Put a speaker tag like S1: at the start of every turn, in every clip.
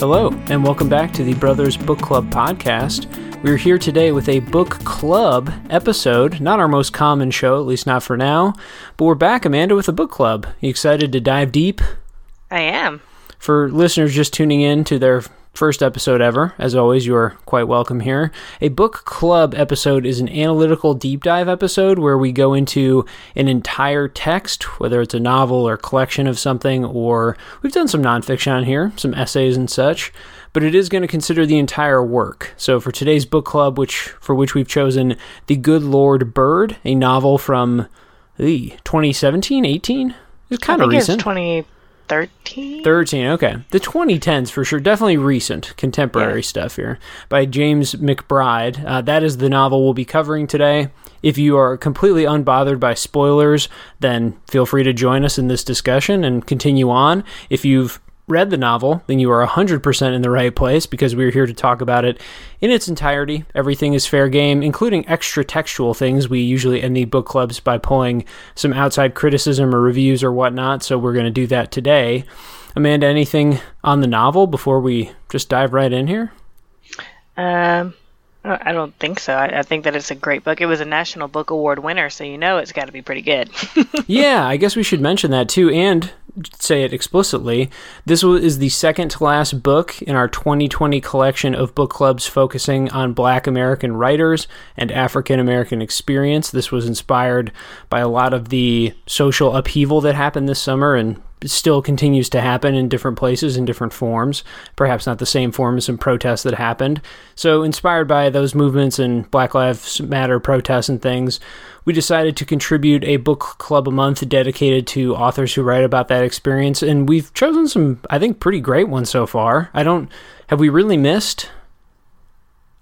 S1: Hello, and welcome back to the Brothers Book Club podcast. We're here today with a book club episode, not our most common show, at least not for now, but we're back, Amanda, with a book club. You excited to dive deep?
S2: I am.
S1: For listeners just tuning in to their first episode ever, as always, you are quite welcome here. A book club episode is an analytical deep dive episode where we go into an entire text, whether it's a novel or collection of something, or we've done some nonfiction on here, some essays and such. But it is going to consider the entire work. So for today's book club, which for which we've chosen The Good Lord Bird, a novel from the 2017, 18. It's kind of recent.
S2: It's 20 13?
S1: 13, okay. The 2010s for sure. Definitely recent, contemporary yeah. stuff here by James McBride. Uh, that is the novel we'll be covering today. If you are completely unbothered by spoilers, then feel free to join us in this discussion and continue on. If you've read the novel, then you are 100% in the right place because we're here to talk about it in its entirety. Everything is fair game, including extra textual things. We usually end the book clubs by pulling some outside criticism or reviews or whatnot, so we're going to do that today. Amanda, anything on the novel before we just dive right in here?
S2: Um, I don't think so. I, I, think that it's a great book. It was a National Book Award winner, so you know it's got to be pretty good.
S1: yeah, I guess we should mention that too. And say it explicitly, this is the second to last book in our 2020 collection of book clubs focusing on Black American writers and African American experience. This was inspired by a lot of the social upheaval that happened this summer and still continues to happen in different places in different forms, perhaps not the same form as some protests that happened. So, inspired by those movements and Black Lives Matter protests and things, we decided to contribute a book club a month dedicated to authors who write about that experience. And we've chosen some, I think, pretty great ones so far. I don't, have we really missed?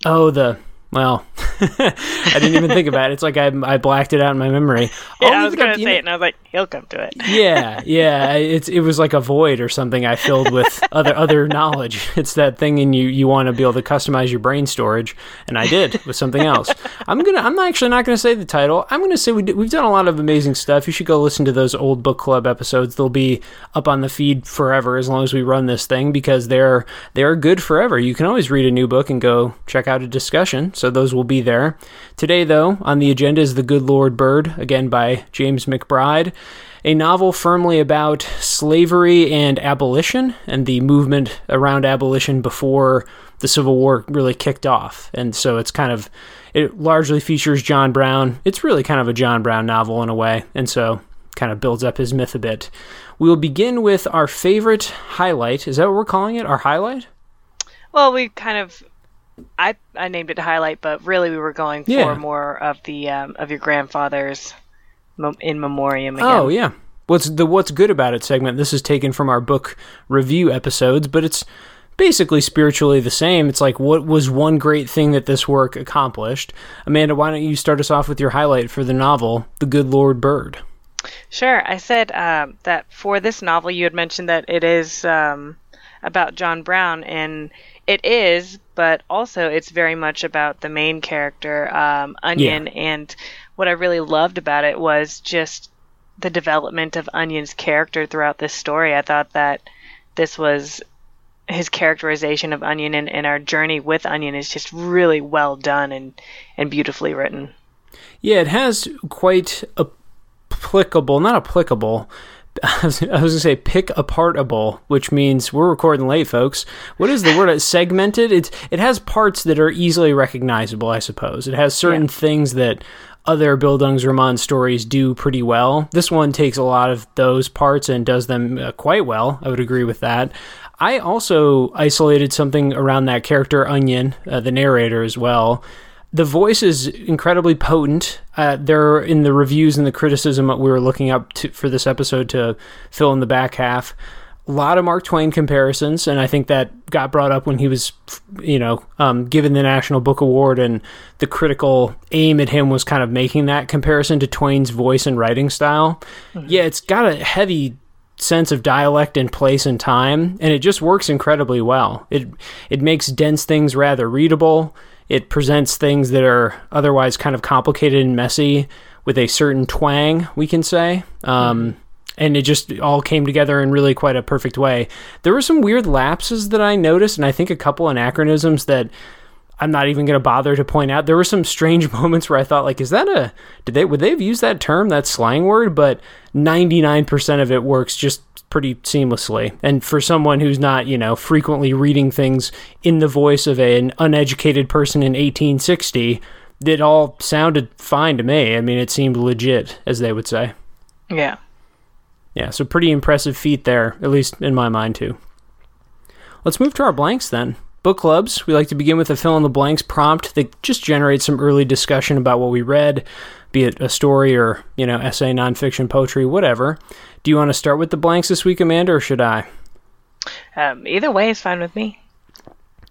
S1: Oh, the well, I didn't even think about it. It's like I, I blacked it out in my memory.
S2: Yeah, I oh, was going to say it, and I was like, he'll come to it.
S1: yeah, yeah. It's it was like a void or something I filled with other other knowledge. It's that thing, and you you want to be able to customize your brain storage, and I did with something else. I'm gonna I'm actually not gonna say the title. I'm gonna say we we've done a lot of amazing stuff. You should go listen to those old book club episodes. They'll be up on the feed forever as long as we run this thing because they're they're good forever. You can always read a new book and go check out a discussion. So those will be there. Today, though, on the agenda is The Good Lord Bird, again by James McBride, a novel firmly about slavery and abolition and the movement around abolition before the Civil War really kicked off. And so it's kind of, it largely features John Brown. It's really kind of a John Brown novel in a way. And so kind of builds up his myth a bit. We will begin with our favorite highlight. Is that what we're calling it? Our highlight?
S2: Well, we kind of I I named it highlight, but really we were going for yeah. more of the um, of your grandfather's in memoriam. Again.
S1: Oh yeah, what's the what's good about it segment? This is taken from our book review episodes, but it's basically spiritually the same. It's like what was one great thing that this work accomplished? Amanda, why don't you start us off with your highlight for the novel, The Good Lord Bird?
S2: Sure. I said um, that for this novel, you had mentioned that it is um, about John Brown, and it is, but also it's very much about the main character, um, Onion. Yeah. And what I really loved about it was just the development of Onion's character throughout this story. I thought that this was his characterization of Onion and, and our journey with Onion is just really well done and, and beautifully written.
S1: Yeah, it has quite applicable, not applicable, I was, I was going to say pick apartable, which means we're recording late, folks. What is the word? segmented. It it has parts that are easily recognizable, I suppose. It has certain yeah. things that other Bildungsroman stories do pretty well. This one takes a lot of those parts and does them uh, quite well. I would agree with that. I also isolated something around that character Onion, uh, the narrator as well the voice is incredibly potent. Uh, there in the reviews and the criticism that we were looking up to, for this episode to fill in the back half. A lot of Mark Twain comparisons, and I think that got brought up when he was, you know, um, given the National Book Award, and the critical aim at him was kind of making that comparison to Twain's voice and writing style. Mm-hmm. Yeah, it's got a heavy sense of dialect and place and time, and it just works incredibly well. It it makes dense things rather readable. It presents things that are otherwise kind of complicated and messy with a certain twang, we can say. Um, and it just all came together in really quite a perfect way. There were some weird lapses that I noticed, and I think a couple anachronisms that I'm not even going to bother to point out. There were some strange moments where I thought, like, is that a did they would they have used that term, that slang word? But 99% of it works just pretty seamlessly. And for someone who's not, you know, frequently reading things in the voice of an uneducated person in 1860, it all sounded fine to me. I mean, it seemed legit, as they would say.
S2: Yeah.
S1: Yeah, so pretty impressive feat there, at least in my mind, too. Let's move to our blanks then. Book clubs, we like to begin with a fill in the blanks prompt that just generates some early discussion about what we read, be it a story or, you know, essay, nonfiction, poetry, whatever. Do you want to start with the blanks this week, Amanda, or should I?
S2: Um, either way is fine with me.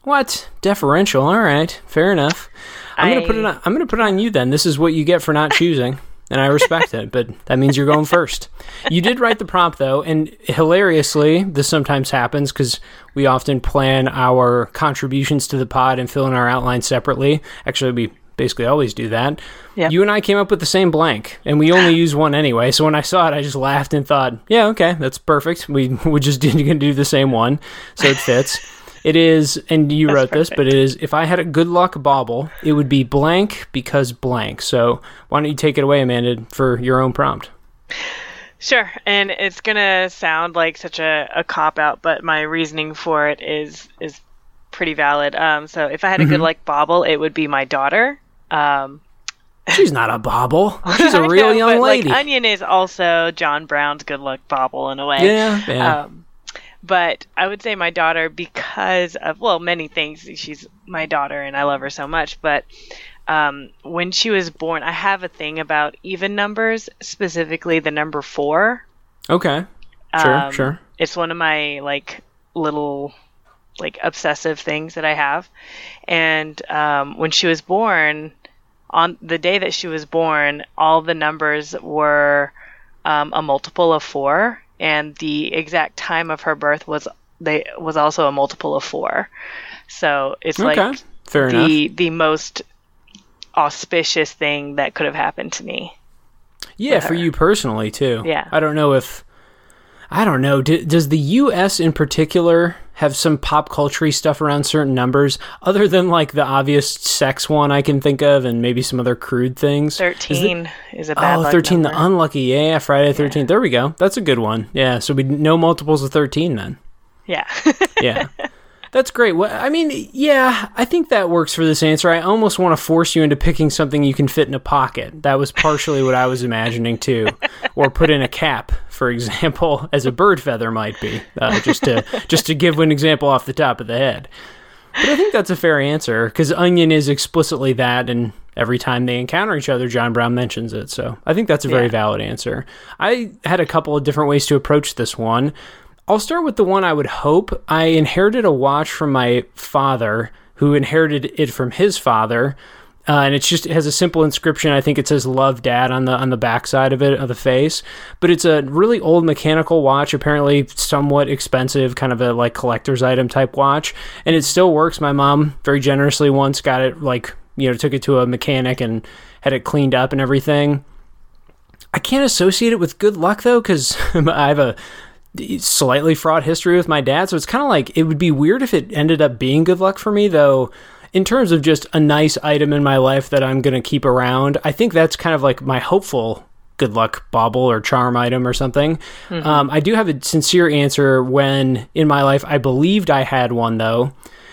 S1: What? Deferential. All right. Fair enough. I'm going to put it on, I'm going to put it on you then. This is what you get for not choosing. And I respect it, but that means you're going first. You did write the prompt though, and hilariously, this sometimes happens because we often plan our contributions to the pod and fill in our outline separately. Actually, we basically always do that.
S2: Yeah.
S1: You and I came up with the same blank, and we only use one anyway. So when I saw it, I just laughed and thought, "Yeah, okay, that's perfect. We we just didn't do the same one, so it fits." It is, and you
S2: That's
S1: wrote this, but it is. If I had a good luck bauble, it would be blank because blank. So why don't you take it away, Amanda, for your own prompt?
S2: Sure, and it's gonna sound like such a, a cop out, but my reasoning for it is is pretty valid. Um, so if I had a good like bauble, it would be my daughter. Um,
S1: She's not a bauble. She's a real
S2: know,
S1: young
S2: but,
S1: lady.
S2: Like, Onion is also John Brown's good luck bauble in a way.
S1: yeah, yeah.
S2: Um, but I would say my daughter because of well many things. She's my daughter and I love her so much. But um, when she was born, I have a thing about even numbers, specifically the number four.
S1: okay. Sure,
S2: Um,
S1: sure.
S2: It's one of my like little like obsessive things that I have. And um, when she was born, on the day that she was born, all the numbers were um, a multiple of four, and the exact time of her birth was they was also a multiple of four. So it's
S1: Okay.
S2: like
S1: Fair enough.
S2: the the most auspicious thing that could have happened to me.
S1: Yeah, for you personally too.
S2: Yeah.
S1: I don't know if I don't know. D- does the U.S. in particular have some pop culture stuff around certain numbers, other than like the obvious sex one I can think of, and maybe some other crude things? Is the-
S2: Thirteen is, a bad.
S1: Oh, 13,
S2: number.
S1: the unlucky. Yeah, yeah, Friday the 13th. There we go. That's a good one. Yeah, so we no multiples of 13 then.
S2: yeah.
S1: Yeah. That's great. Well, I mean, yeah, I think that works for this answer. I almost want to force you into picking something you can fit in a pocket. That was partially what I was imagining too, or put in a cap, for example, as a bird feather might be, uh, just to just to give an example off the top of the head. But I think that's a fair answer because onion is explicitly that, and every time they encounter each other, John Brown mentions it. So I think that's a very
S2: Yeah.
S1: valid answer. I had a couple of different ways to approach this one. I'll start with the one I would hope. I inherited a watch from my father, who inherited it from his father. Uh, and it's just it has a simple inscription. I think it says "Love Dad" on the on the back side of it of the face. But it's a really old mechanical watch, apparently somewhat expensive, kind of a like collector's item type watch, and it still works. My mom very generously once got it like you know took it to a mechanic and had it cleaned up and everything. I can't associate it with good luck though, because I have a slightly fraught history with my dad. So it's kind of like it would be weird if it ended up being good luck for me, though. In terms of just a nice item in my life that I'm going to keep around, I think that's kind of like my hopeful good luck bauble or charm item or something. Um, I do have a sincere answer when in my life I believed I had one, though.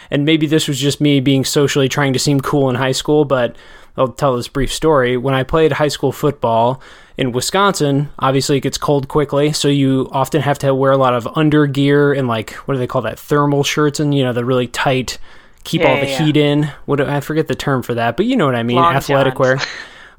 S1: And maybe this was just me being socially trying to seem cool in high school, but I'll tell this brief story. When I played high school football in Wisconsin, obviously it gets cold quickly, so you often have to wear a lot of under gear and like what do they call that? Thermal shirts and you know the really tight keep
S2: Yeah,
S1: all the
S2: yeah,
S1: heat in. What I forget the term for that, but you know what I mean.
S2: Long
S1: athletic
S2: johns.
S1: wear.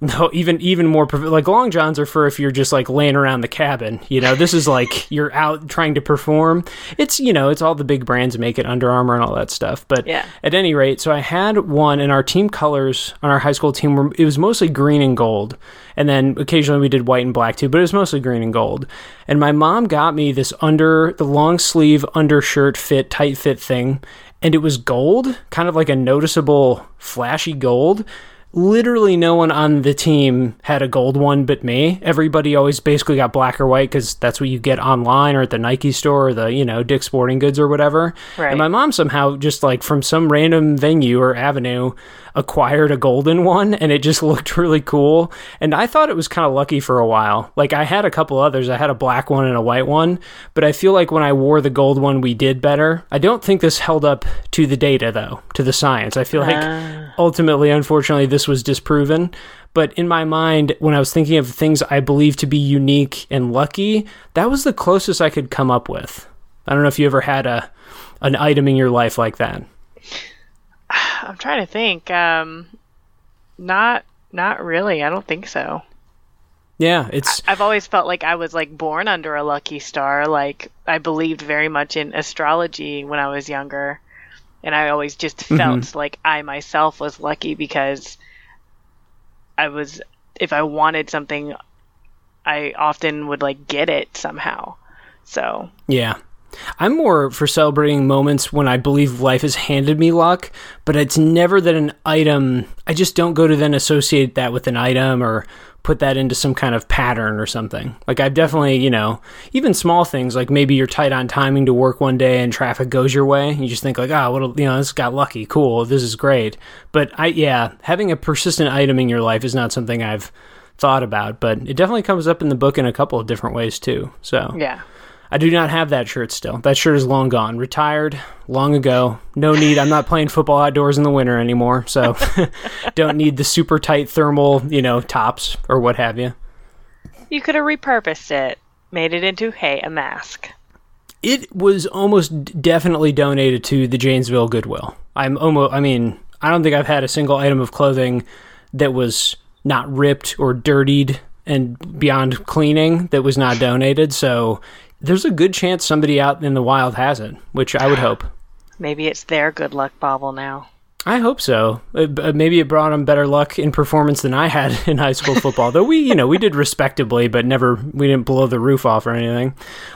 S1: No, even even more like long johns are for if you're just like laying around the cabin. You know, this is like you're out trying to perform. It's you know, it's all the big brands make it, Under Armour and all that stuff. But
S2: yeah.
S1: at any rate, so I had one, and our team colors on our high school team were it was mostly green and gold, and then occasionally we did white and black too, but it was mostly green and gold. And my mom got me this under the long sleeve undershirt fit, tight fit thing, and it was gold, kind of like a noticeable flashy gold literally no one on the team had a gold one but me. Everybody always basically got black or white because that's what you get online or at the Nike store or the, you know, Dick's Sporting Goods or whatever.
S2: Right.
S1: And my mom somehow just like from some random venue or avenue acquired a golden one and it just looked really cool. And I thought it was kind of lucky for a while. Like I had a couple others. I had a black one and a white one, but I feel like when I wore the gold one, we did better. I don't think this held up to the data though, to the science. I feel like
S2: Uh.
S1: ultimately, unfortunately, this was disproven. But in my mind, when I was thinking of things I believe to be unique and lucky, that was the closest I could come up with. I don't know if you ever had a an item in your life like that.
S2: I'm trying to think. Um, not not really. I don't think so.
S1: Yeah, it's
S2: I've always felt like I was like born under a lucky star. Like I believed very much in astrology when I was younger, and I always just felt like I myself was lucky because I was. If I wanted something, I often would like get it somehow. So
S1: Yeah. I'm more for celebrating moments when I believe life has handed me luck, but it's never that an item, I just don't go to then associate that with an item or put that into some kind of pattern or something. Like I've definitely, you know, even small things like maybe you're tight on timing to work one day and traffic goes your way. You just think like, oh, what, you know, this got lucky. Cool. This is great. But I, yeah, having a persistent item in your life is not something I've thought about, but it definitely comes up in the book in a couple of different ways too. So
S2: yeah.
S1: I do not have that shirt still. That shirt is long gone. Retired long ago. No need. I'm not playing football outdoors in the winter anymore. So don't need the super tight thermal, you know, tops or what have you.
S2: You could have repurposed it, made it into hey a mask.
S1: It was almost definitely donated to the Janesville Goodwill. I'm almost, I mean, I don't think I've had a single item of clothing that was not ripped or dirtied and beyond cleaning that was not donated. So there's a good chance somebody out in the wild has it, which I would hope.
S2: Maybe it's their good luck bauble now.
S1: I hope so. Uh, b- maybe it brought them better luck in performance than I had in high school football. Though we, you know, we did respectably, but never we didn't blow the roof off or anything.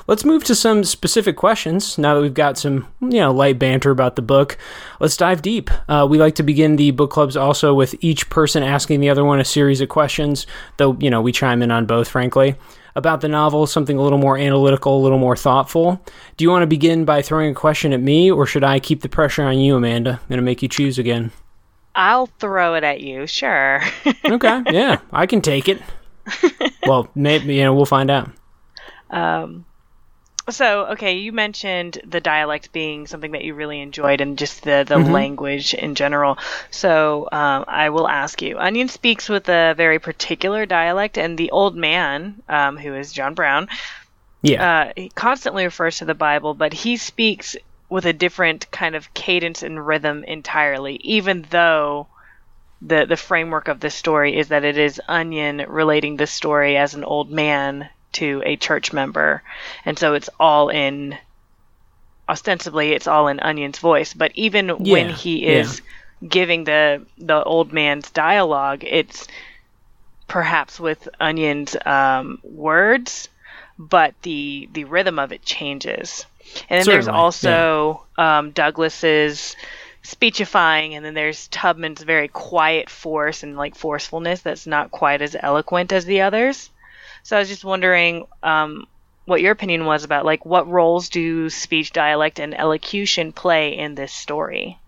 S1: Let's move to some specific questions. Now that we've got some, you know, light banter about the book, let's dive deep. Uh, we like to begin the book clubs also with each person asking the other one a series of questions. Though you know we chime in on both, frankly about the novel, something a little more analytical, a little more thoughtful. Do you want to begin by throwing a question at me, or should I keep the pressure on you, Amanda? I'm going to make you choose again.
S2: I'll throw it at you, sure.
S1: Okay, yeah, I can take it. Well, maybe you know we'll find out.
S2: Um, so, okay, you mentioned the dialect being something that you really enjoyed and just the, the language in general. So, um, I will ask you. Onion speaks with a very particular dialect, and the old man, um, who is John Brown,
S1: Yeah,
S2: uh, he constantly refers to the Bible, but he speaks with a different kind of cadence and rhythm entirely, even though the the framework of the story is that it is Onion relating the story as an old man to a church member, and so it's all in ostensibly it's all in Onion's voice, but even when he is giving the the old man's dialogue, it's perhaps with Onion's um, words, but the the rhythm of it changes. And then there's
S1: Certainly,
S2: also um, Douglass's speechifying, and then there's Tubman's very quiet force and like forcefulness that's not quite as eloquent as the others. So I was just wondering um, what your opinion was about like what roles do speech, dialect, and elocution play in this story?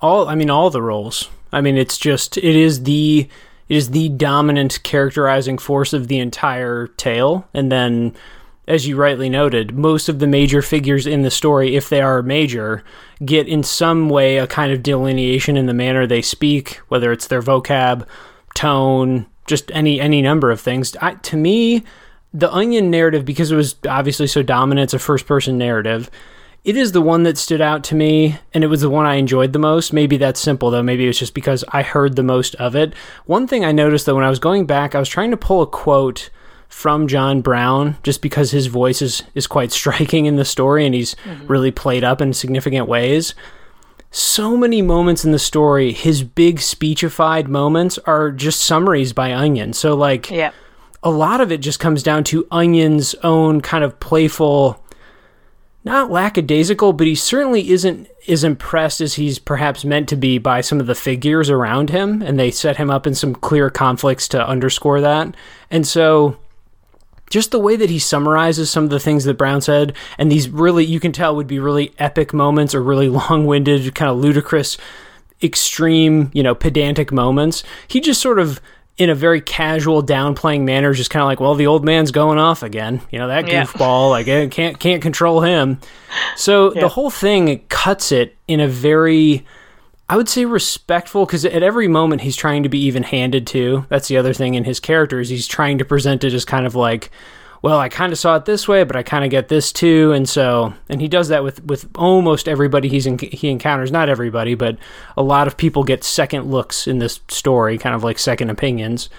S1: all I mean all the roles. I mean it's just it is the it is the dominant characterizing force of the entire tale, and then. As you rightly noted, most of the major figures in the story, if they are major, get in some way a kind of delineation in the manner they speak, whether it's their vocab, tone, just any any number of things. I, to me, the Onion narrative, because it was obviously so dominant, it's a first person narrative. it is the one that stood out to me, and it was the one I enjoyed the most. Maybe that's simple, though. Maybe it was just because I heard the most of it. One thing I noticed, though, when I was going back, I was trying to pull a quote from John Brown just because his voice is, is quite striking in the story and he's mm-hmm. really played up in significant ways. So many moments in the story, his big speechified moments are just summaries by Onion. So, like,
S2: yeah.
S1: a lot of it just comes down to Onion's own kind of playful not lackadaisical, but he certainly isn't as impressed as he's perhaps meant to be by some of the figures around him, and they set him up in some clear conflicts to underscore that. And so just the way that he summarizes some of the things that Brown said, and these really, you can tell, would be really epic moments or really long winded, kind of ludicrous, extreme, you know, pedantic moments. He just sort of in a very casual downplaying manner just kind of like well the old man's going off again you know that goofball yeah. like eh, can't can't control him so yeah. the whole thing cuts it in a very i would say respectful because at every moment he's trying to be even handed to that's the other thing in his characters he's trying to present it as kind of like well, I kind of saw it this way, but I kind of get this too, and so and he does that with with almost everybody he's in, he encounters. Not everybody, but a lot of people get second looks in this story, kind of like second opinions,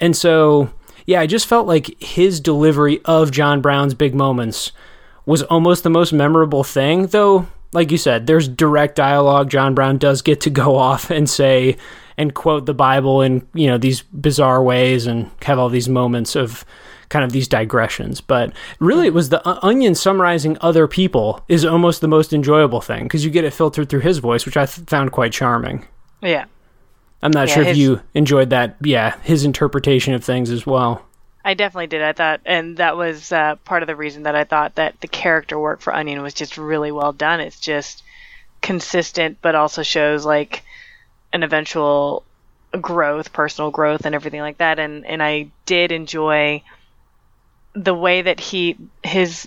S1: and so yeah, I just felt like his delivery of John Brown's big moments was almost the most memorable thing, though. Like you said, there's direct dialogue. John Brown does get to go off and say and quote the Bible in you know these bizarre ways and have all these moments of kind of these digressions. But really, it was the Onion summarizing other people is almost the most enjoyable thing because you get it filtered through his voice, which I th- found quite charming.
S2: Yeah.
S1: I'm not yeah, sure his... if you enjoyed that. Yeah, his interpretation of things as well.
S2: I definitely did. I thought, and that was uh, part of the reason that I thought that the character work for Onion was just really well done. It's just consistent, but also shows like an eventual growth, personal growth, and everything like that. And and I did enjoy the way that he his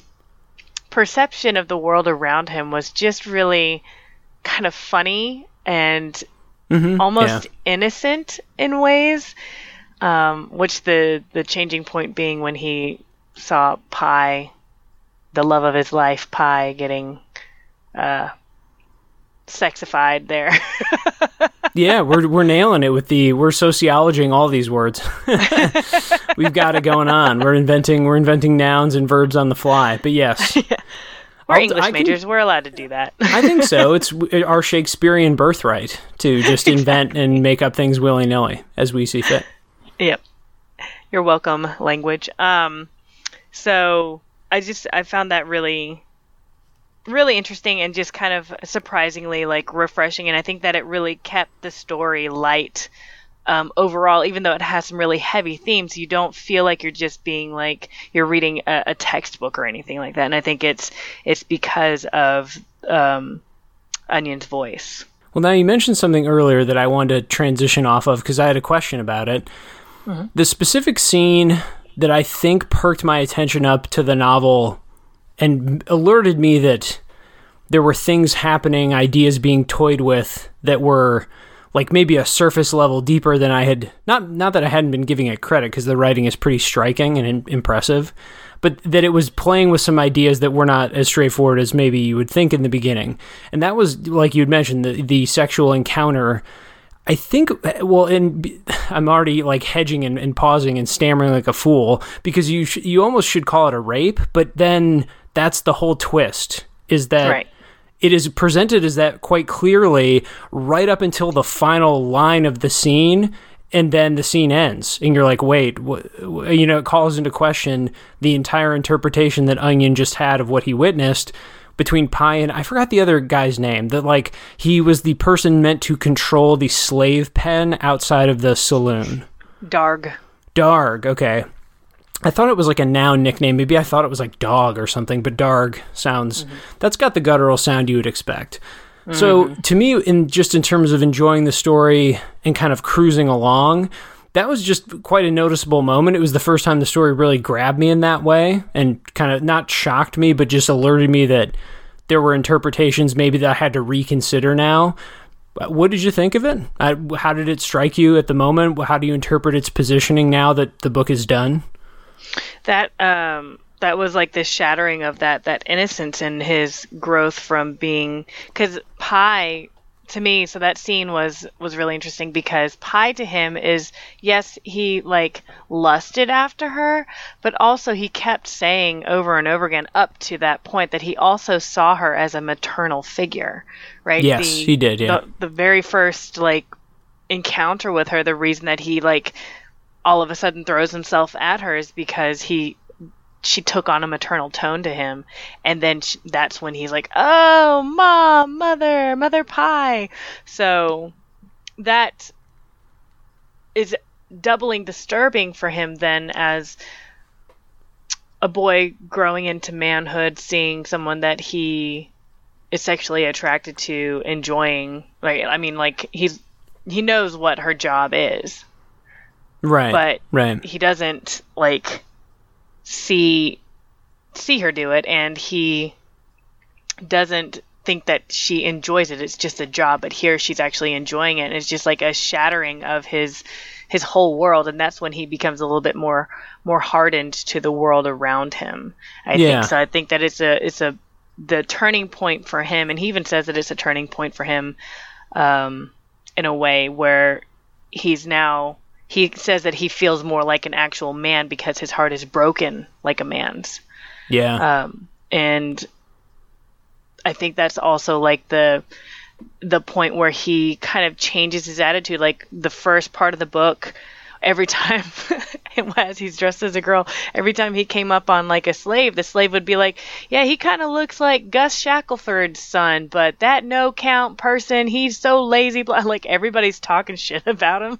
S2: perception of the world around him was just really kind of funny and mm-hmm, almost yeah. innocent in ways. Um, which the the changing point being when he saw Pie, the love of his life, Pie getting uh, sexified there.
S1: yeah, we're we're nailing it with the we're sociologing all these words. We've got it going on. We're inventing we're inventing nouns and verbs on the fly. But yes. yeah.
S2: We're I'll, English majors. We're allowed to do that.
S1: I think so. It's our Shakespearean birthright to just invent and make up things willy nilly as we see fit.
S2: Yep. You're welcome, language. Um, so I just I found that really really interesting and just kind of surprisingly like refreshing and i think that it really kept the story light um, overall even though it has some really heavy themes you don't feel like you're just being like you're reading a, a textbook or anything like that and i think it's it's because of um, onion's voice
S1: well now you mentioned something earlier that i wanted to transition off of because i had a question about it mm-hmm. the specific scene that i think perked my attention up to the novel and alerted me that there were things happening, ideas being toyed with that were like maybe a surface level deeper than I had not not that I hadn't been giving it credit because the writing is pretty striking and in, impressive, but that it was playing with some ideas that were not as straightforward as maybe you would think in the beginning. And that was like you'd mentioned the the sexual encounter I think, well, and I'm already like hedging and, and, pausing and stammering like a fool because you sh- you almost should call it a rape, but then that's the whole twist is that right. it is presented as that quite clearly right up until the final line of the scene and then the scene ends and you're like wait you know it calls into question the entire interpretation that onion just had of what he witnessed between Pie and I forgot the other guy's name. That like he was the person meant to control the slave pen outside of the saloon.
S2: Darg.
S1: Darg. Okay. I thought it was like a noun nickname. Maybe I thought it was like dog or something, but Darg sounds mm-hmm. that's got the guttural sound you would expect. Mm-hmm. So to me, in just in terms of enjoying the story and kind of cruising along, that was just quite a noticeable moment. It was the first time the story really grabbed me in that way and kind of not shocked me, but just alerted me that there were interpretations maybe that I had to reconsider now. What did you think of it? How did it strike you at the moment? How do you interpret its positioning now that the book is done?
S2: That um, that was like the shattering of that that innocence and his growth from being because Pie to me so that scene was was really interesting because Pie to him is yes he like lusted after her but also he kept saying over and over again up to that point that he also saw her as a maternal figure right?
S1: Yes the, he did yeah.
S2: the, the very first like encounter with her the reason that he like all of a sudden throws himself at her is because he she took on a maternal tone to him and then she, that's when he's like oh mom mother mother pie. So that is doubling disturbing for him then as a boy growing into manhood seeing someone that he is sexually attracted to enjoying like i mean like he's he knows what her job is.
S1: Right
S2: but
S1: right.
S2: he doesn't like see see her do it and he doesn't think that she enjoys it it's just a job but here she's actually enjoying it and it's just like a shattering of his his whole world and that's when he becomes a little bit more more hardened to the world around him i yeah. think so i think that it's a it's a the turning point for him and he even says that it's a turning point for him um, in a way where he's now he says that he feels more like an actual man because his heart is broken like a man's.
S1: Yeah.
S2: Um, and I think that's also like the the point where he kind of changes his attitude. Like the first part of the book, every time as he's dressed as a girl, every time he came up on like a slave, the slave would be like, "Yeah, he kind of looks like Gus Shackleford's son, but that no count person, he's so lazy." Like everybody's talking shit about him.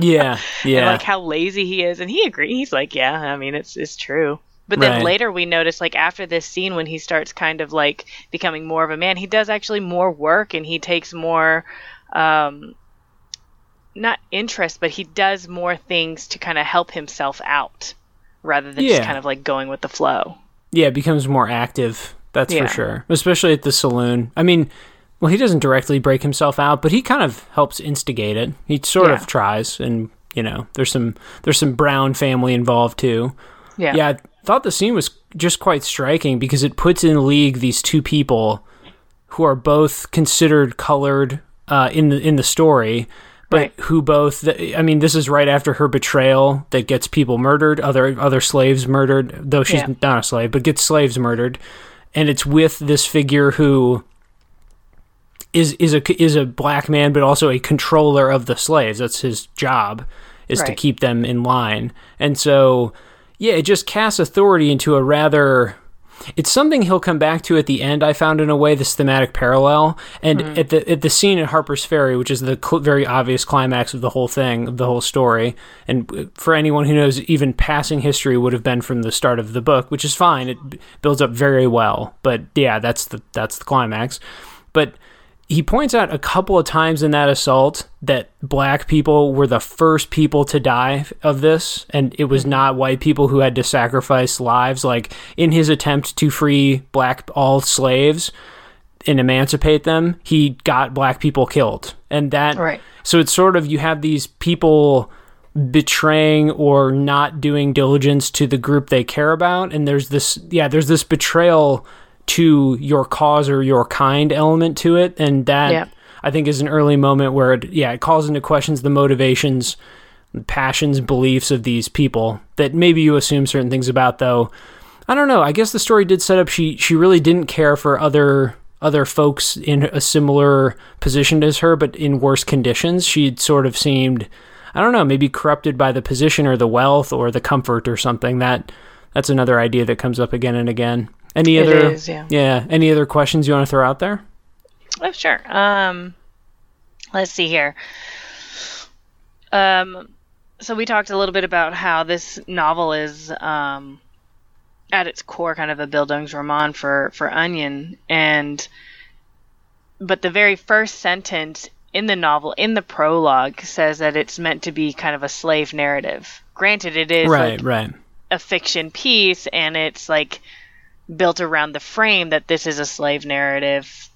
S1: yeah, yeah.
S2: And, like how lazy he is, and he agrees. He's like, "Yeah, I mean, it's it's true." But then right. later we notice, like after this scene, when he starts kind of like becoming more of a man, he does actually more work and he takes more um, not interest, but he does more things to kind of help himself out rather than yeah. just kind of like going with the flow.
S1: Yeah, becomes more active. That's yeah. for sure. Especially at the saloon. I mean, well, he doesn't directly break himself out, but he kind of helps instigate it. He sort yeah. of tries, and you know, there's some there's some Brown family involved too.
S2: Yeah,
S1: yeah. I thought the scene was just quite striking because it puts in league these two people who are both considered colored uh, in the in the story, but right. who both I mean this is right after her betrayal that gets people murdered, other other slaves murdered, though she's yeah. not a slave, but gets slaves murdered. And it's with this figure who is is a is a black man but also a controller of the slaves. That's his job is right. to keep them in line. And so yeah, it just casts authority into a rather it's something he'll come back to at the end. I found in a way this thematic parallel, and mm-hmm. at the at the scene at Harper's Ferry, which is the cl- very obvious climax of the whole thing, of the whole story. And for anyone who knows, even passing history would have been from the start of the book, which is fine. It builds up very well, but yeah, that's the that's the climax. But he points out a couple of times in that assault that black people were the first people to die of this and it was hmm. not white people who had to sacrifice lives. Like in his attempt to free black all slaves and emancipate them he got black people killed. And that
S2: right.
S1: so it's sort of you have these people betraying or not doing diligence to the group they care about and there's this yeah there's this betrayal to your cause or your kind element to it and that yeah. i think is an early moment where it yeah it calls into questions the motivations passions beliefs of these people that maybe you assume certain things about though. I don't know. I guess the story did set up she she really didn't care for other other folks in a similar position as her but in worse conditions. She'd sort of seemed i don't know maybe corrupted by the position or the wealth or the comfort or something. That that's another idea that comes up again and again any other?
S2: Is, yeah.
S1: yeah. Any other questions you want to throw out there?
S2: Oh, sure. Um, let's see here. Um, so we talked a little bit about how this novel is, um, at its core, kind of a Bildungsroman for for Onion, and but the very first sentence in the novel, in the prologue, says that it's meant to be kind of a slave narrative. Granted, it is
S1: right,
S2: like
S1: right.
S2: a fiction piece, and it's like built around the frame that this is a slave narrative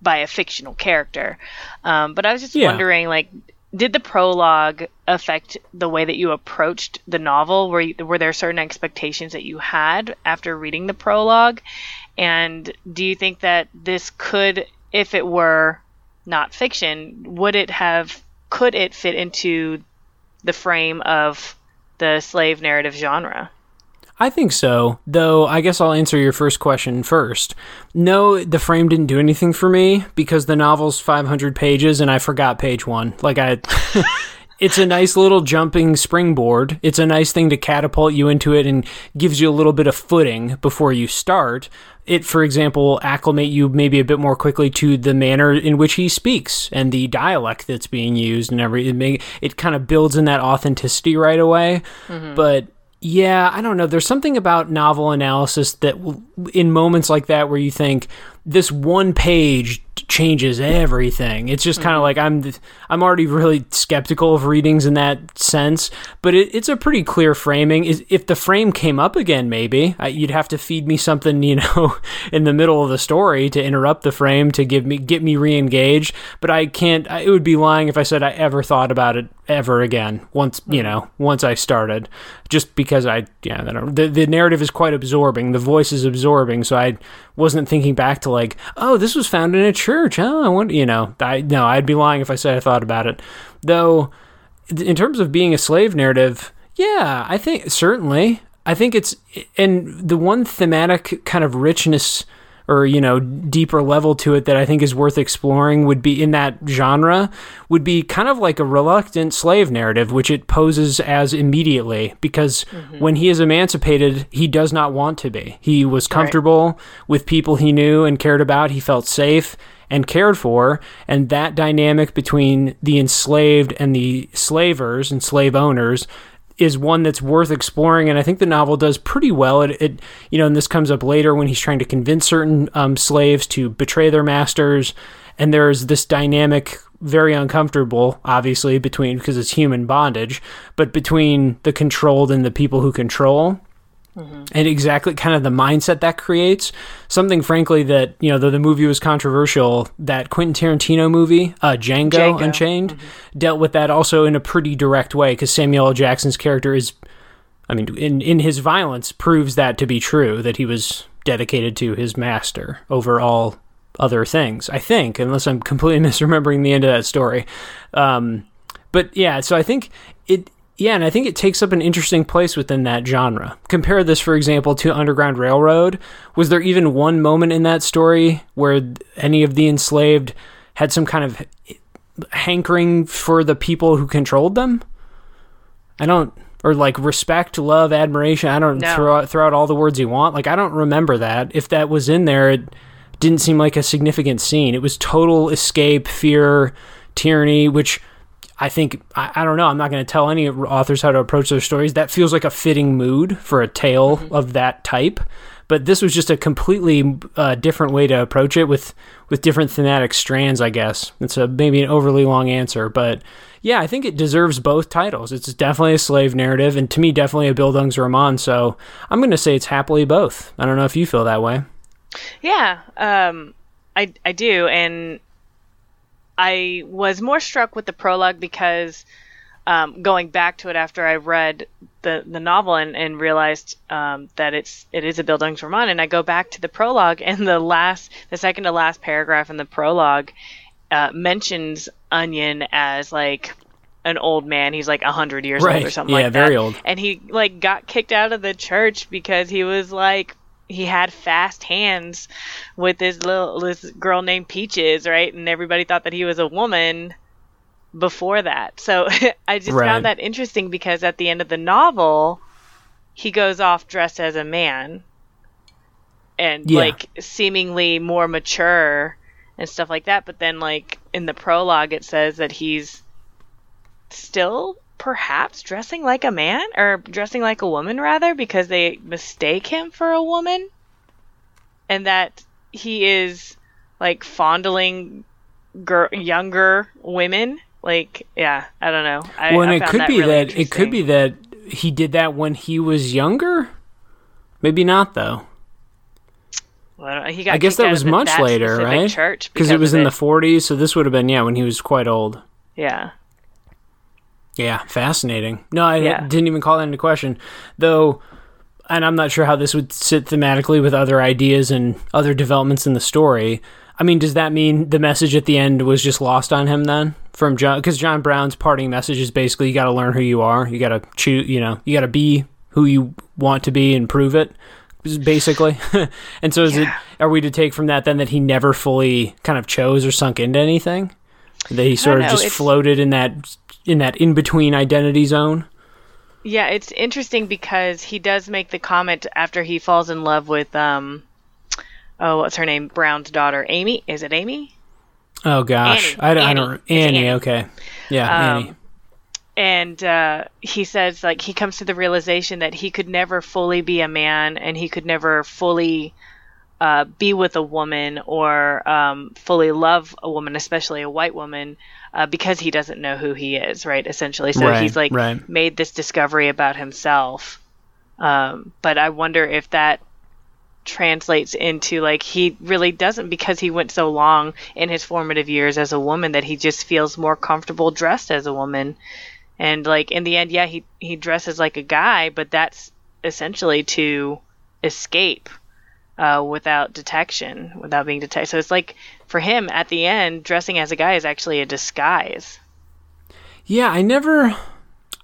S2: by a fictional character. Um, but I was just yeah. wondering, like, did the prologue affect the way that you approached the novel? Were you, were there certain expectations that you had after reading the prologue? And do you think that this could, if it were not fiction, would it have could it fit into the frame of the slave narrative genre?
S1: I think so, though I guess I'll answer your first question first. No, the frame didn't do anything for me because the novel's 500 pages and I forgot page 1. Like I it's a nice little jumping springboard. It's a nice thing to catapult you into it and gives you a little bit of footing before you start. It, for example, acclimate you maybe a bit more quickly to the manner in which he speaks and the dialect that's being used and everything. It, it kind of builds in that authenticity right away. Mm-hmm. But yeah, I don't know. There's something about novel analysis that, in moments like that, where you think this one page changes everything. It's just kind of mm-hmm. like I'm I'm already really skeptical of readings in that sense, but it, it's a pretty clear framing. Is If the frame came up again, maybe you'd have to feed me something, you know, in the middle of the story to interrupt the frame to give me get me re-engaged. But I can't. It would be lying if I said I ever thought about it ever again. Once you mm-hmm. know, once I started, just because I yeah, the the narrative is quite absorbing. The voice is absorbing, so I wasn't thinking back to like, oh, this was found in a church. Oh, I want you know, I no, I'd be lying if I said I thought about it. Though, in terms of being a slave narrative, yeah, I think certainly. I think it's and the one thematic kind of richness or you know deeper level to it that I think is worth exploring would be in that genre would be kind of like a reluctant slave narrative which it poses as immediately because mm-hmm. when he is emancipated he does not want to be he was comfortable right. with people he knew and cared about he felt safe and cared for and that dynamic between the enslaved and the slavers and slave owners is one that's worth exploring, and I think the novel does pretty well. It, it you know, and this comes up later when he's trying to convince certain um, slaves to betray their masters, and there's this dynamic, very uncomfortable, obviously, between because it's human bondage, but between the controlled and the people who control. Mm-hmm. And exactly kind of the mindset that creates something, frankly, that you know, though the movie was controversial, that Quentin Tarantino movie, uh, Django, Django. Unchained, mm-hmm. dealt with that also in a pretty direct way because Samuel L. Jackson's character is, I mean, in in his violence, proves that to be true that he was dedicated to his master over all other things. I think, unless I'm completely misremembering the end of that story. Um, but yeah, so I think it yeah, and I think it takes up an interesting place within that genre. Compare this, for example, to Underground Railroad. Was there even one moment in that story where any of the enslaved had some kind of hankering for the people who controlled them? I don't, or like respect, love, admiration. I don't no. throw out, throw out all the words you want. Like I don't remember that. If that was in there, it didn't seem like a significant scene. It was total escape, fear, tyranny, which I think I, I, don't know. I'm not going to tell any authors how to approach their stories. That feels like a fitting mood for a tale mm-hmm. of that type. But this was just a completely uh, different way to approach it with with different thematic strands. I guess it's a maybe an overly long answer, but yeah, I think it deserves both titles. It's definitely a slave narrative, and to me, definitely a Bildungsroman. So I'm going to say it's happily both. I don't know if you feel that way.
S2: Yeah, um, I I do, and I was more struck with the prologue because um, going back to it after I read the the novel and, and realized um, that it's it is a Bildungsroman, and I go back to the prologue and the last the second to last paragraph in the prologue uh, mentions Onion as like an old man. He's like a hundred years right. old or something
S1: yeah,
S2: like
S1: that. Yeah, very old.
S2: And he like got kicked out of the church because he was like he had fast hands with this little this girl named Peaches, right? And everybody thought that he was a woman before that. So I just right. found that interesting because at the end of the novel, he goes off dressed as a man and yeah. like seemingly more mature and stuff like that. But then, like in the prologue, it says that he's still perhaps dressing like a man or dressing like a woman rather because they mistake him for a woman? And that he is like fondling gir- younger women? Like yeah i don't know. I,
S1: well and
S2: I
S1: it could
S2: that
S1: be
S2: really
S1: that it could be that he did that when he was younger? Maybe not though.
S2: Well, he got
S1: I guess that was much later, right?
S2: Church
S1: because it was in it. the 40s, so this would have been yeah when he was quite old.
S2: Yeah,
S1: Yeah, fascinating. No, I
S2: Yeah.
S1: didn't even call that into question, though. And I'm not sure how this would sit thematically with other ideas and other developments in the story. I mean, does that mean the message at the end was just lost on him then from John? Because John Brown's parting message is basically you got to learn who you are. You got to choose. You know, you got to be who you want to be and prove it. Basically, and so is it? Are we to take from that then that he never fully kind of chose or sunk into anything? That he sort of
S2: know,
S1: just
S2: it's-
S1: floated in that in that in between identity zone.
S2: Yeah, it's interesting because he does make the comment after he falls in love with um oh, what's her name? Brown's daughter, Amy. Is it Amy?
S1: Oh gosh,
S2: Annie.
S1: I, don't- I
S2: Annie.
S1: don't. Annie,
S2: Annie.
S1: okay, yeah,
S2: Um,
S1: Annie.
S2: and uh, he says like he comes to the realization that he could never fully be a man and he could never fully uh, be with a woman or um, fully love a woman especially a white woman uh, because he doesn't know who he is right essentially. So
S1: Right,
S2: he's like
S1: right.
S2: made this discovery about himself. Um, but i wonder if that translates into like he really doesn't because he went so long in his formative years as a woman that he just feels more comfortable dressed as a woman. And like in the end yeah he he dresses like a guy but that's essentially to escape uh, without detection without being detected so it's like for him at the end dressing as a guy is actually a disguise
S1: Yeah, I never.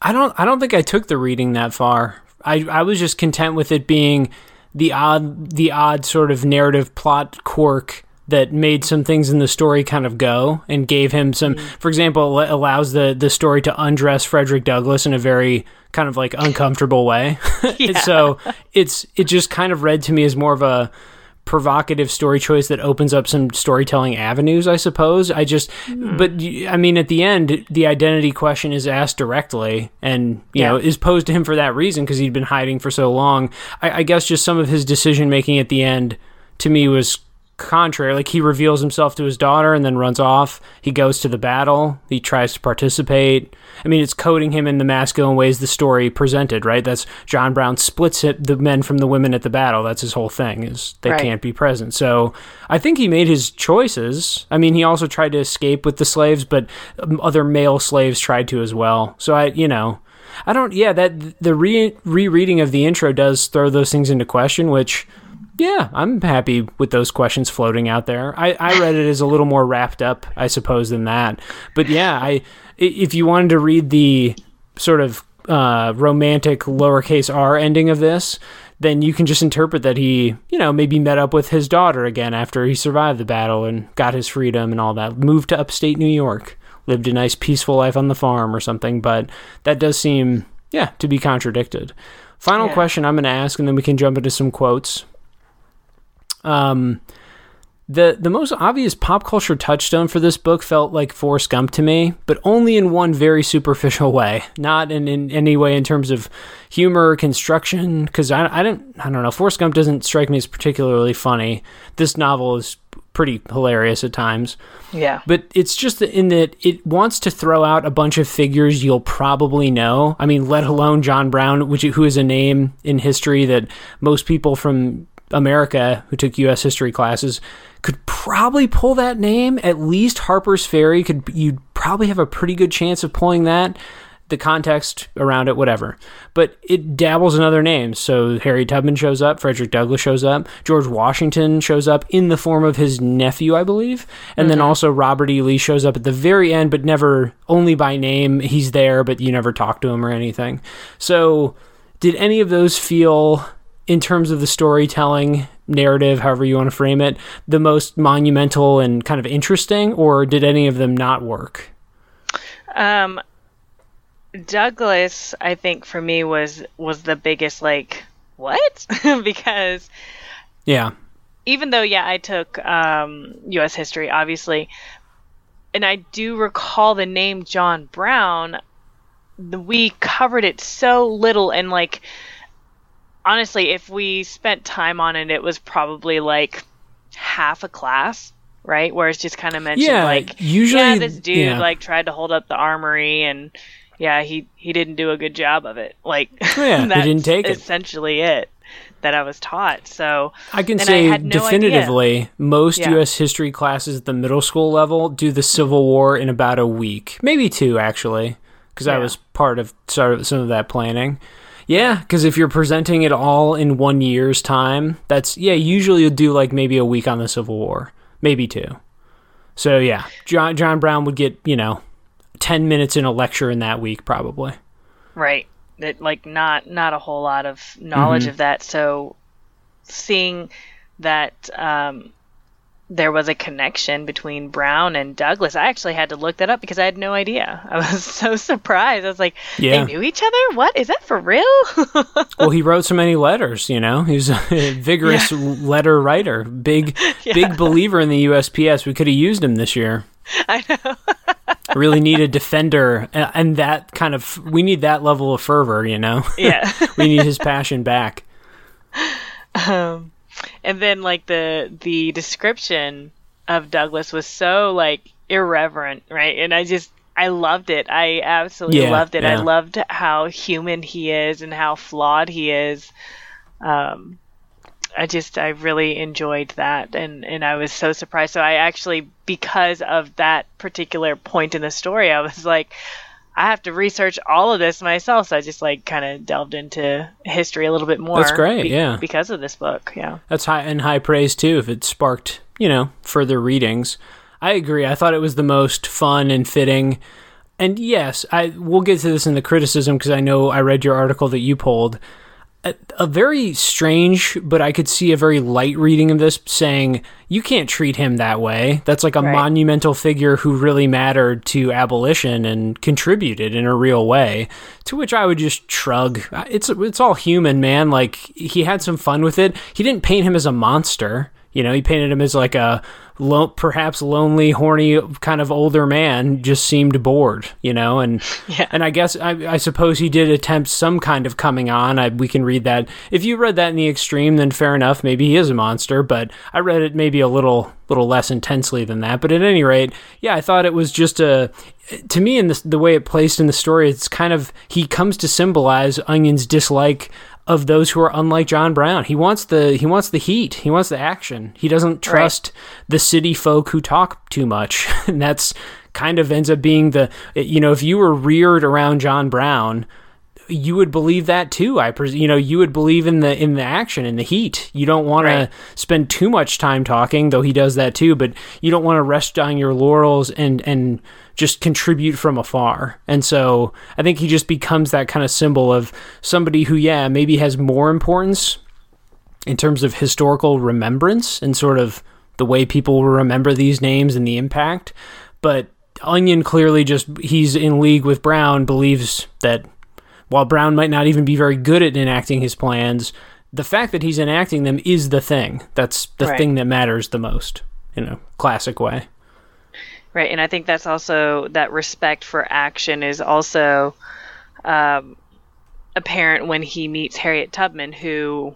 S1: I don't. I don't think I took the reading that far. I I was just content with it being the odd the odd sort of narrative plot quirk that made some things in the story kind of go and gave him some mm. for example allows the the story to undress Frederick Douglass in a very kind of like uncomfortable way so it's it just kind of read to me as more of a provocative story choice that opens up some storytelling avenues i suppose. I just hmm. but I mean at the end the identity question is asked directly and you know is posed to him for that reason because he'd been hiding for so long. I, I guess just some of his decision making at the end to me was contrary like he reveals himself to his daughter and then runs off. He goes to the battle. He tries to participate. I mean it's coding him in the masculine ways the story presented right? That's john brown splits it, the men from the women at the battle. That's his whole thing is they
S2: Right.
S1: can't be present. So i think he made his choices. I mean he also tried to escape with the slaves but um, other male slaves tried to as well. So i you know i don't yeah that the re- rereading of the intro does throw those things into question which yeah, I'm happy with those questions floating out there. I, I read it as a little more wrapped up, I suppose, than that. But yeah, I if you wanted to read the sort of uh, romantic lowercase r ending of this, then you can just interpret that he, you know, maybe met up with his daughter again after he survived the battle and got his freedom and all that. Moved to upstate New York, lived a nice peaceful life on the farm or something. But that does seem, yeah, to be contradicted. Final
S2: Yeah.
S1: question I'm going to ask, and then we can jump into some quotes. Um, the the most obvious pop culture touchstone for this book felt like Forrest Gump to me, but only in one very superficial way, not in, in any way in terms of humor or construction. Because I I don't I don't know Forrest Gump doesn't strike me as particularly funny. This novel is pretty hilarious at times.
S2: yeah
S1: But it's just in that it wants to throw out a bunch of figures you'll probably know. I mean, let alone John Brown, which who is a name in history that most people from America who took U.S. history classes could probably pull that name. At least Harper's Ferry could. You'd probably have a pretty good chance of pulling that. The context around it, whatever. But it dabbles in other names. So Harry Tubman shows up, Frederick Douglass shows up, George Washington shows up in the form of his nephew, I believe. And then mm-hmm. also Robert E. Lee shows up at the very end, but never only by name. He's there, but you never talk to him or anything. So did any of those feel in terms of the storytelling narrative however you want to frame it the most monumental and kind of interesting or did any of them not work
S2: Um, Douglass, I think for me was was the biggest like what because
S1: yeah
S2: even though yeah I took um, U.S. history obviously, and I do recall the name John Brown. The, we covered it so little and like honestly, if we spent time on it, it was probably like half a class. Right, where it's just kind of mentioned,
S1: Yeah,
S2: like
S1: usually-
S2: yeah, this dude
S1: yeah.
S2: like tried to hold up the armory, and yeah, he he didn't do a good job of it. Like, oh,
S1: Yeah, he
S2: that's
S1: didn't take it.
S2: Essentially, it that I was taught. So
S1: I can
S2: I
S1: say
S2: had no
S1: definitively most
S2: Yeah.
S1: U.S. history classes at the middle school level do the Civil War in about a week, maybe two actually. because I was part of sort of some of that planning. Yeah, because if you're presenting it all in one year's time, that's yeah. Usually you'll do like maybe a week on the Civil War, maybe two. So yeah, John John Brown would get you know ten minutes in a lecture in that week probably.
S2: Right. That like not not a whole lot of knowledge
S1: Mhm.
S2: of that. So seeing that um, there was a connection between Brown and Douglass, I actually had to look that up because I had no idea. I was so surprised. I was like,
S1: Yeah.
S2: they knew each other? What is that for real?
S1: well, he wrote so many letters, you know. He's a vigorous letter writer, big big believer in the USPS. We could have used him this year.
S2: I know.
S1: really need a defender and that kind of we need that level of fervor, you know.
S2: yeah.
S1: we need his passion back.
S2: um, and then like the the description of Douglass was so like irreverent, right? And I just I loved it. I absolutely
S1: Yeah,
S2: loved it. I loved how human he is and how flawed he is. Um, I just I really enjoyed that, and and I was so surprised. So I actually because of that particular point in the story, I was like. I have to research all of this myself, so I just like kind of delved into history a little bit more.
S1: That's great, yeah.
S2: because of this book. Yeah,
S1: That's high and high praise too if it sparked, you know, further readings. I agree. I thought it was the most fun and fitting. And yes, I we'll get to this in the criticism because I know I read your article that you pulled. A, a very strange, but I could see a very light reading of this saying you can't treat him that way. That's like a
S2: Right.
S1: monumental figure who really mattered to abolition and contributed in a real way. To which I would just shrug. It's it's all human, man. Like he had some fun with it. He didn't paint him as a monster. You know, he painted him as like a lo- perhaps lonely, horny, kind of older man. Just seemed bored, you know, and
S2: Yeah.
S1: and I guess I, I suppose he did attempt some kind of coming on. I, we can read that. If you read that in the extreme, then fair enough. Maybe he is a monster. But I read it maybe a little little less intensely than that. But at any rate, yeah, I thought it was just a. To me, in the the way it placed in the story, it's kind of he comes to symbolize Onion's dislike of those who are unlike John Brown. He wants the he wants the heat. He wants the action. He doesn't trust the city folk who talk too much, and that's kind of ends up being the you know if you were reared around John Brown, you would believe that too. I pres- you know you would believe in the in the action in the heat. You don't want
S2: Right.
S1: to spend too much time talking, though he does that too. But you don't want to rest on your laurels and and just contribute from afar. And so I think he just becomes that kind of symbol of somebody who, yeah, maybe has more importance in terms of historical remembrance and sort of the way people remember these names and the impact. But Onion clearly just he's in league with Brown, believes that while Brown might not even be very good at enacting his plans, the fact that he's enacting them is the thing. That's the
S2: Right.
S1: thing that matters the most in a classic way.
S2: right. And I think that's also that respect for action is also um, apparent when he meets Harriet Tubman, who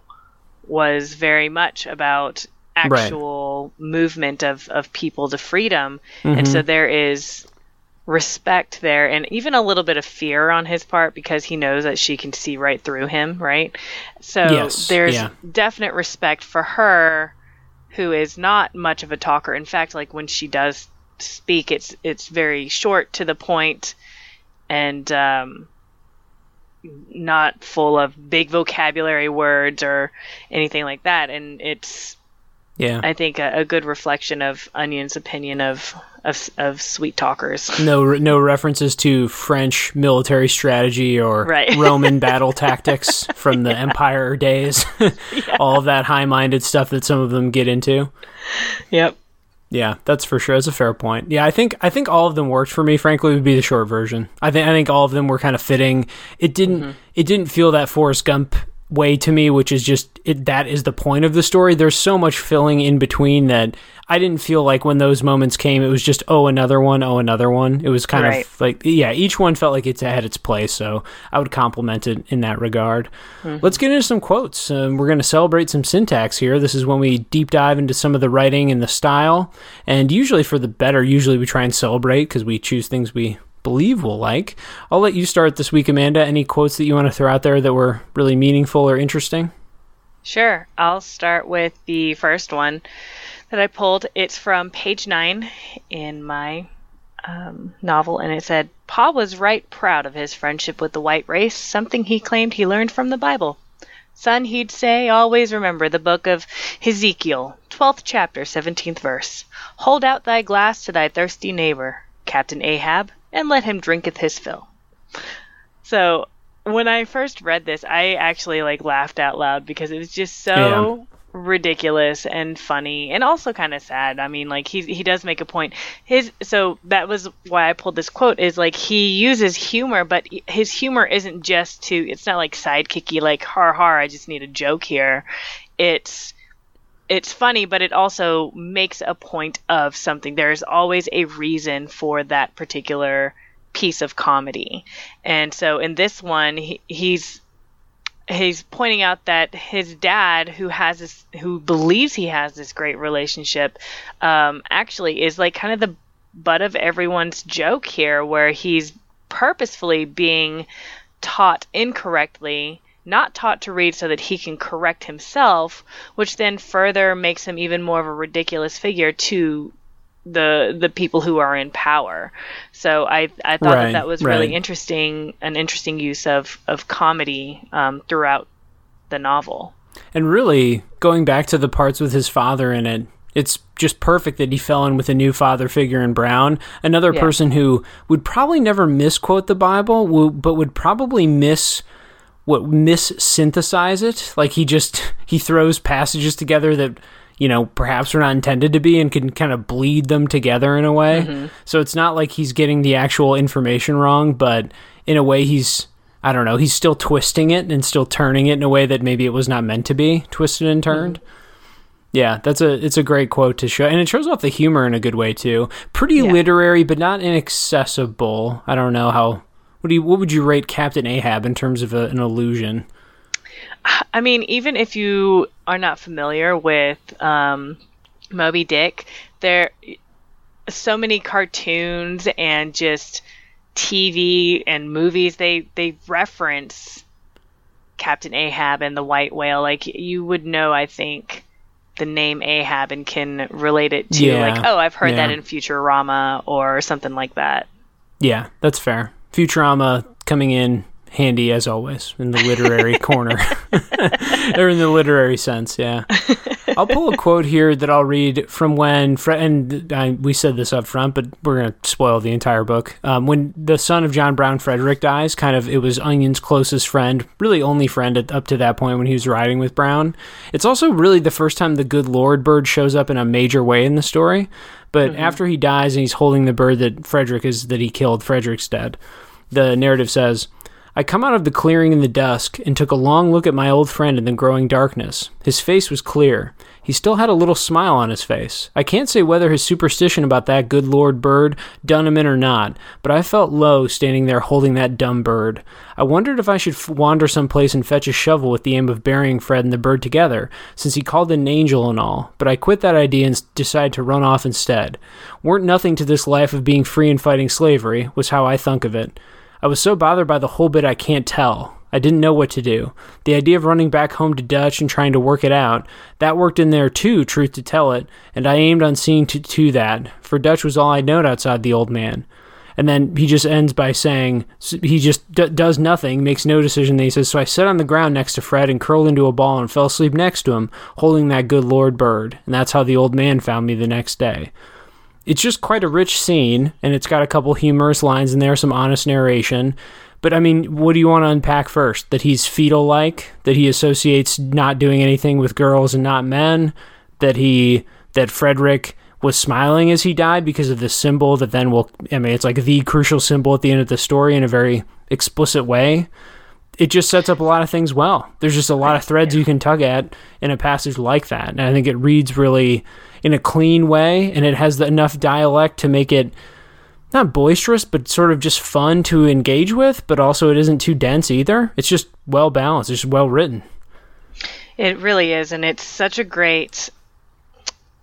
S2: was very much about actual movement of, of people to freedom. And so there is respect there and even a little bit of fear on his part because he knows that she can see right through him, right? So
S1: Yes,
S2: there's
S1: yeah.
S2: definite respect for her who is not much of a talker. In fact, like when she does speak, it's it's very short to the point and um, not full of big vocabulary words or anything like that. And it's
S1: Yeah.
S2: I think a, a good reflection of Onion's opinion of of, of sweet talkers.
S1: no no references to French military strategy or
S2: Right.
S1: Roman battle tactics from the empire days. All of that high-minded stuff that some of them get into.
S2: Yep.
S1: Yeah, that's for sure. That's a fair point. Yeah, I think I think all of them worked for me. Frankly, would be the short version. I think I think all of them were kind of fitting. It didn't mm-hmm. it didn't feel that Forrest Gump way to me, which is just it, that is the point of the story. There's so much filling in between that I didn't feel like when those moments came, it was just oh another one, oh another one. It was kind
S2: Right.
S1: of like yeah, each one felt like it had its place. So I would compliment it in that regard. Let's get into some quotes. Um, we're going to celebrate some syntax here. This is when we deep dive into some of the writing and the style, and usually for the better. Usually we try and celebrate because we choose things we believe we'll like. I'll let you start this week, Amanda. Any quotes that you want to throw out there that were really meaningful or interesting?
S2: Sure. I'll start with the first one that I pulled. It's from page nine in my um, novel, and it said Pa was right proud of his friendship with the white race, something he claimed he learned from the Bible. Son, he'd say, always remember the book of Ezekiel, 12th chapter, 17th verse. Hold out thy glass to thy thirsty neighbor, Captain Ahab, and let him drinketh his fill. So when I first read this, I actually like laughed out loud because it was just so yeah. ridiculous and funny and also kind of sad. I mean, like he he does make a point. His so that was why I pulled this quote is like he uses humor, but his humor isn't just to it's not like sidekicky like har har I just need a joke here. It's it's funny, but it also makes a point of something. There's always a reason for that particular piece of comedy. And so in this one, he, he's he's pointing out that his dad, who has this, who believes he has this great relationship, um, actually is like kind of the butt of everyone's joke here, where he's purposefully being taught incorrectly not taught to read so that he can correct himself, which then further makes him even more of a ridiculous figure to the the people who are in power. So I I thought right, that that was right. really interesting, an interesting use of of comedy um, throughout the novel.
S1: And really, going back to the parts with his father in it, it's just perfect that he fell in with a new father figure in Brown, another yeah. person who would probably never misquote the Bible, but would probably miss what missynthesize it. Like he just he throws passages together that you know, perhaps are not intended to be and can kind of bleed them together in a way. Mm-hmm. So it's not like he's getting the actual information wrong, but in a way he's I don't know, he's still twisting it and still turning it in a way that maybe it was not meant to be twisted and turned. Mm-hmm. Yeah, that's a it's a great quote to show, and it shows off the humor in a good way too. Pretty yeah. literary, but not inaccessible. I don't know how. What do you what would you rate Captain Ahab in terms of a, an illusion?
S2: I mean, even if you are not familiar with um, Moby Dick, there so many cartoons and just TV and movies they they reference Captain Ahab and the white whale. Like you would know, I think the name Ahab and can relate it to yeah. like, oh, I've heard yeah. that in Futurama or something like that.
S1: Yeah, that's fair. Futurama coming in handy as always in the literary corner. Or in the literary sense yeah. I'll pull a quote here that i'll read from when Fre- and I, we said this up front but we're going to spoil the entire book. Um, when the son of john brown frederick dies kind of it was onion's closest friend really only friend at, up to that point when he was riding with brown. It's also really the first time the good lord bird shows up in a major way in the story but mm-hmm. after he dies and he's holding the bird that frederick is that he killed frederick's dead the narrative says I come out of the clearing in the dusk and took a long look at my old friend in the growing darkness. His face was clear. He still had a little smile on his face. I can't say whether his superstition about that good Lord bird done him in or not, but I felt low standing there holding that dumb bird. I wondered if I should f- wander someplace and fetch a shovel with the aim of burying Fred and the bird together, since he called an angel and all, but I quit that idea and decided to run off instead. Weren't nothing to this life of being free and fighting slavery, was how I thunk of it. I was so bothered by the whole bit I can't tell. I didn't know what to do. The idea of running back home to Dutch and trying to work it out, that worked in there too, truth to tell it, and I aimed on seeing to, to that, for Dutch was all I'd known outside the old man. And then he just ends by saying, he just d- does nothing, makes no decision. Then he says, So I sat on the ground next to Fred and curled into a ball and fell asleep next to him, holding that good Lord bird. And that's how the old man found me the next day it's just quite a rich scene, and it's got a couple humorous lines in there, some honest narration. But I mean, what do you want to unpack first? That he's fetal like, that he associates not doing anything with girls and not men, that he that Frederick was smiling as he died because of the symbol that then will I mean, it's like the crucial symbol at the end of the story in a very explicit way. It just sets up a lot of things well. There's just a lot of threads you can tug at in a passage like that. And I think it reads really in a clean way, and it has the, enough dialect to make it not boisterous, but sort of just fun to engage with. But also, it isn't too dense either. It's just well balanced. It's well written.
S2: It really is, and it's such a great.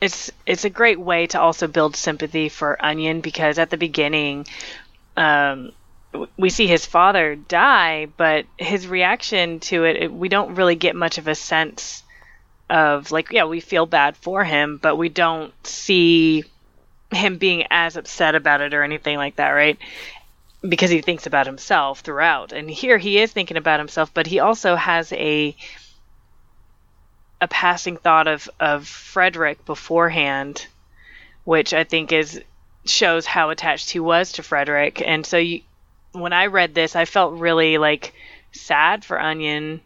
S2: It's it's a great way to also build sympathy for Onion because at the beginning, um, we see his father die, but his reaction to it, it, we don't really get much of a sense of like yeah we feel bad for him but we don't see him being as upset about it or anything like that, right? Because he thinks about himself throughout. And here he is thinking about himself, but he also has a a passing thought of of Frederick beforehand, which I think is shows how attached he was to Frederick. And so you, when I read this, I felt really like sad for Onion,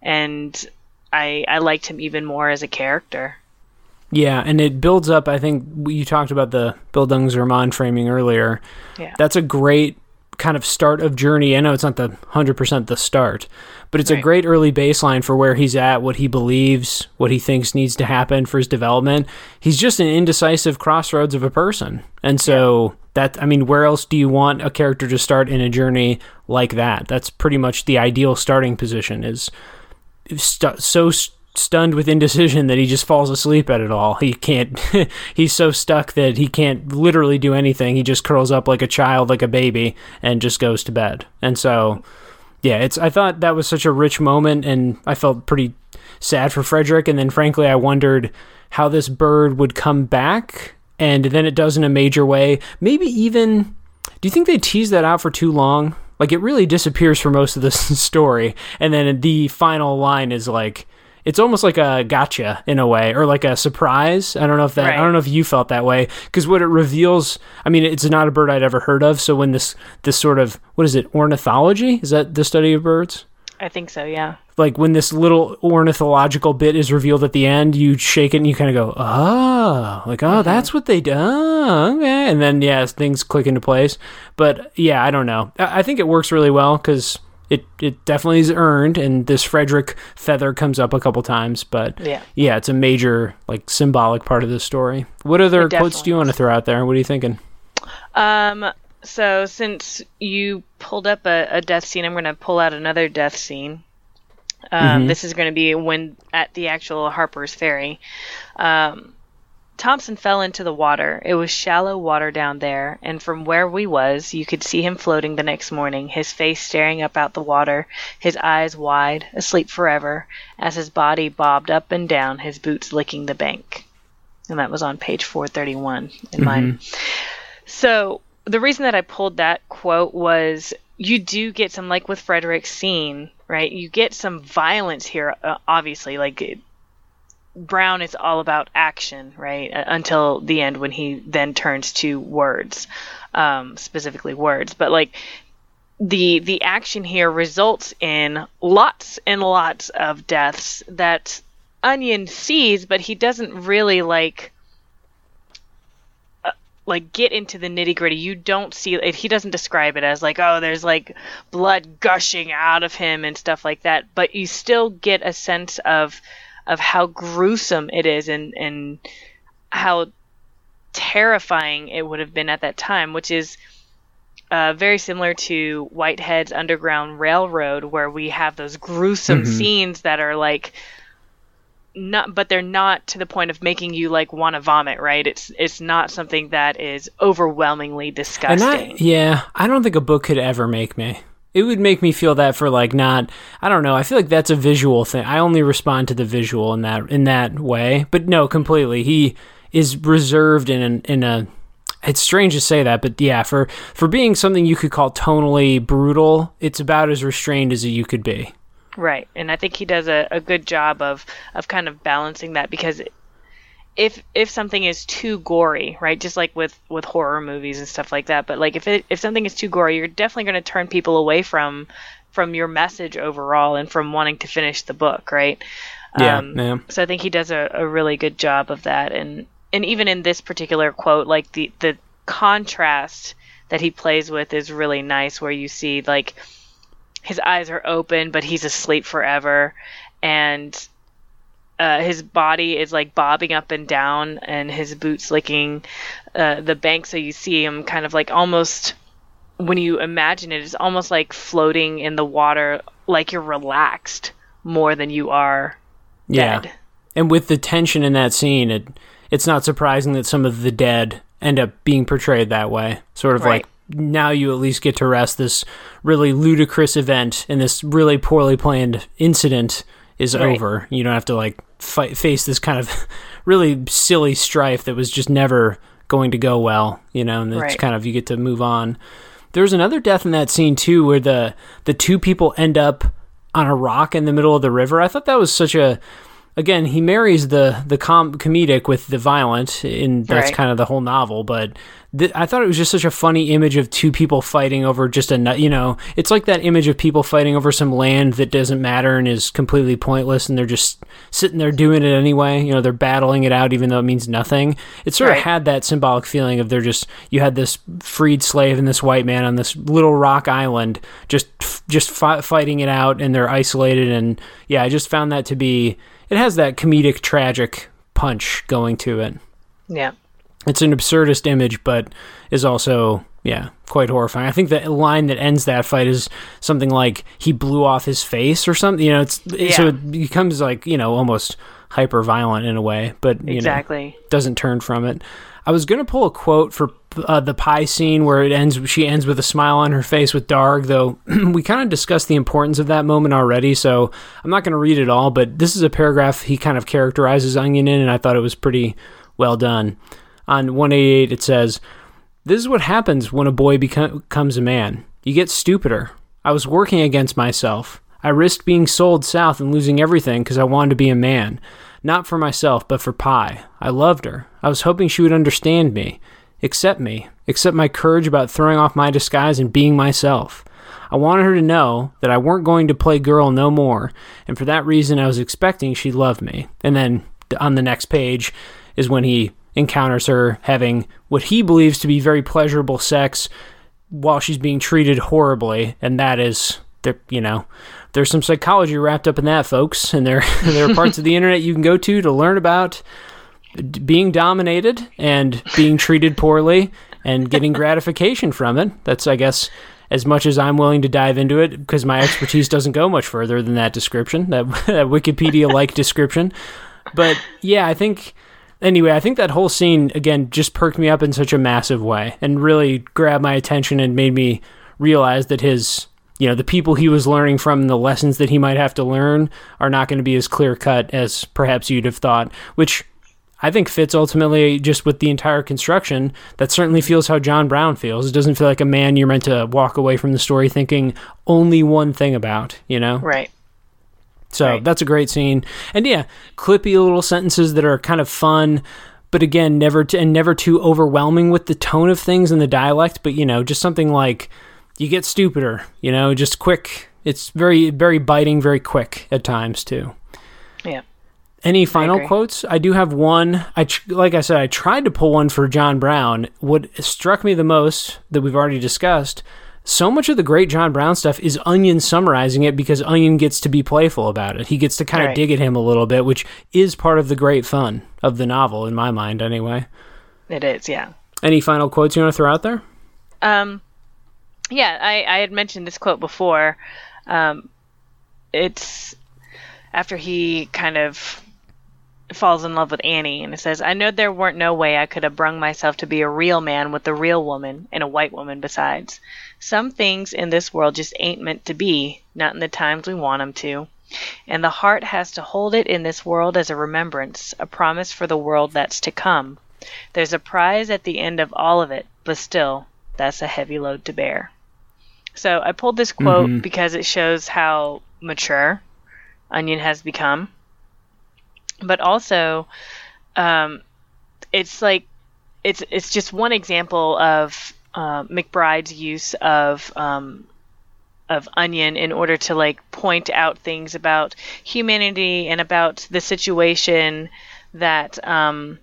S2: and I I liked him even more as a character.
S1: Yeah, and it builds up. I think you talked about the Bildungsroman framing earlier.
S2: Yeah.
S1: That's a great kind of start of journey. I know it's not the 100% the start, but it's a great early baseline for where he's at, what he believes, what he thinks needs to happen for his development. He's just an indecisive crossroads of a person. And so that I mean, where else do you want a character to start in a journey like that? That's pretty much the ideal starting position is stu- so st- stunned with indecision that he just falls asleep at it all. He can't. he's so stuck that he can't literally do anything. He just curls up like a child, like a baby, and just goes to bed. And so, yeah, it's. I thought that was such a rich moment, and I felt pretty sad for Frederick. And then, frankly, I wondered how this bird would come back, and then it does in a major way. Maybe even. Do you think they tease that out for too long? Like it really disappears for most of the story, and then the final line is like it's almost like a gotcha in a way, or like a surprise. I don't know if that I don't know if you felt that way because what it reveals. I mean, it's not a bird I'd ever heard of. So when this this sort of what is it ornithology? Is that the study of birds?
S2: I think so, yeah.
S1: like when this little ornithological bit is revealed at the end, you shake it and you kind of go, oh, like, oh, that's what they do. Oh, okay. And then, yeah, things click into place. But yeah, I don't know. I, I think it works really well because it, it definitely is earned. And this Frederick feather comes up a couple times. But
S2: Yeah.
S1: yeah, it's a major, like, symbolic part of the story. What other quotes do you want to throw out there? What are you thinking?
S2: Um, so since you pulled up a, a death scene, I'm going to pull out another death scene. Um, This is going to be when at the actual Harper's Ferry. Um, Thompson fell into the water. It was shallow water down there, and from where we was, you could see him floating the next morning, his face staring up out the water, his eyes wide, asleep forever, as his body bobbed up and down, his boots licking the bank. And that was on page 431 in mine. So the reason that I pulled that quote was you do get some like with Frederick's scene, right? You get some violence here, uh, obviously. Like it, Brown is all about action, right? Uh, until the end when he then turns to words, um, specifically words. But like the the action here results in lots and lots of deaths that Onion sees, but he doesn't really like like get into the nitty gritty. You don't see it. He doesn't describe it as like, oh, there's like blood gushing out of him and stuff like that. But you still get a sense of of how gruesome it is and and how terrifying it would have been at that time, which is uh, very similar to Whitehead's Underground Railroad, where we have those gruesome scenes that are like not but they're not to the point of making you like want to vomit right it's it's not something that is overwhelmingly disgusting
S1: I, yeah, I don't think a book could ever make me. It would make me feel that for like not. I don't know. I feel like that's a visual thing. I only respond to the visual in that in that way. But no, completely. He is reserved in an, in a. It's strange to say that, but yeah, for for being something you could call tonally brutal, it's about as restrained as you could be.
S2: Right and i think he does a, a good job of of kind of balancing that because if if something is too gory right just like with with horror movies and stuff like that but like if it if something is too gory you're definitely going to turn people away from from your message overall and from wanting to finish the book right
S1: Yeah,
S2: Um,
S1: yeah.
S2: So I think he does a, a really good job of that, and and even in this particular quote, like the the contrast that he plays with is really nice, where you see like his eyes are open, but he's asleep forever, and uh, his body is like bobbing up and down, and his boots licking uh, the bank. So you see him kind of like almost when you imagine it, it's almost like floating in the water, like you're relaxed more than you are
S1: Yeah. And with the tension in that scene, it it's not surprising that some of the dead end up being portrayed that way. Sort of
S2: Right.
S1: like now you at least get to rest this really ludicrous event and this really poorly planned incident is
S2: Right.
S1: over. You don't have to like fight, face this kind of really silly strife that was just never going to go well, you know, and it's
S2: Right.
S1: kind of you get to move on. There's another death in that scene too, where the the two people end up on a rock in the middle of the river. I thought that was such a again he marries the the com- comedic with the violent, and that's
S2: Right.
S1: kind of the whole novel. But th- I thought it was just such a funny image of two people fighting over just a nut. You know, it's like that image of people fighting over some land that doesn't matter and is completely pointless, and they're just sitting there doing it anyway. You know, they're battling it out even though it means nothing. It sort of had that symbolic feeling of they're just you had this freed slave and this white man on this little rock island just just fi- fighting it out, and they're isolated. And yeah, I just found that to be it has that comedic tragic punch going to it
S2: Yeah.
S1: It's an absurdist image, but is also yeah quite horrifying. I think the line that ends that fight is something like he blew off his face or something. You know, it's so it becomes like you know almost hyper violent in a way, but you know
S2: Exactly.
S1: doesn't turn from it. I was gonna pull a quote for uh, the pie scene where it ends. She ends with a smile on her face with Darg, though we kind of discussed the importance of that moment already. So I'm not gonna read it all, but this is a paragraph he kind of characterizes Onion in, and I thought it was pretty well done. On 188, it says, "This is what happens when a boy become, becomes a man. You get stupider. I was working against myself. I risked being sold south and losing everything because I wanted to be a man. Not for myself, but for Pie. I loved her. I was hoping she would understand me, accept me, accept my courage about throwing off my disguise and being myself. I wanted her to know that I weren't going to play girl no more, and for that reason I was expecting she'd love me. And then on the next page is when he encounters her having what he believes to be very pleasurable sex while she's being treated horribly, and that is there. You know, there's some psychology wrapped up in that, folks, and there there are parts of the internet you can go to to learn about being dominated and being treated poorly and getting gratification from it. That's, I guess, as much as I'm willing to dive into it because my expertise doesn't go much further than that description, that, that Wikipedia like description. But yeah, I think. Anyway, I think that whole scene again just perked me up in such a massive way and really grabbed my attention and made me realize that his, you know, the people he was learning from and the lessons that he might have to learn are not going to be as clear cut as perhaps you'd have thought, which I think fits ultimately just with the entire construction. That certainly feels how John Brown feels. It doesn't feel like a man you're meant to walk away from the story thinking only one thing about, you know?
S2: Right.
S1: So
S2: Right.
S1: that's a great scene. And yeah, clippy little sentences that are kind of fun, but again, never t- and never too overwhelming with the tone of things and the dialect, but you know, just something like you get stupider, you know, just quick. It's very very biting, very quick at times too.
S2: Yeah.
S1: Any final
S2: agree.
S1: quotes? I do have one. I tr- like I said, I tried to pull one for John Brown. What struck me the most that we've already discussed. So much of the great John Brown stuff is Onion summarizing it because Onion gets to be playful about it. He gets to kind of
S2: Right.
S1: dig at him a little bit, which is part of the great fun of the novel, in my mind, anyway.
S2: It is. Yeah.
S1: Any final quotes you want to throw out there?
S2: Um, yeah, I, I had mentioned this quote before. Um, it's after he kind of falls in love with Annie, and it says, I know there weren't no way I could have brung myself to be a real man with a real woman, and a white woman besides. Some things in this world just ain't meant to be, not in the times we want 'em to. And the heart has to hold it in this world as a remembrance, a promise for the world that's to come. There's a prize at the end of all of it, but still, that's a heavy load to bear. So I pulled this quote
S1: Mhm.
S2: because it shows how mature Onion has become. But also, um, it's like it's it's just one example of uh, McBride's use of um, of Onion in order to like point out things about humanity and about the situation that um,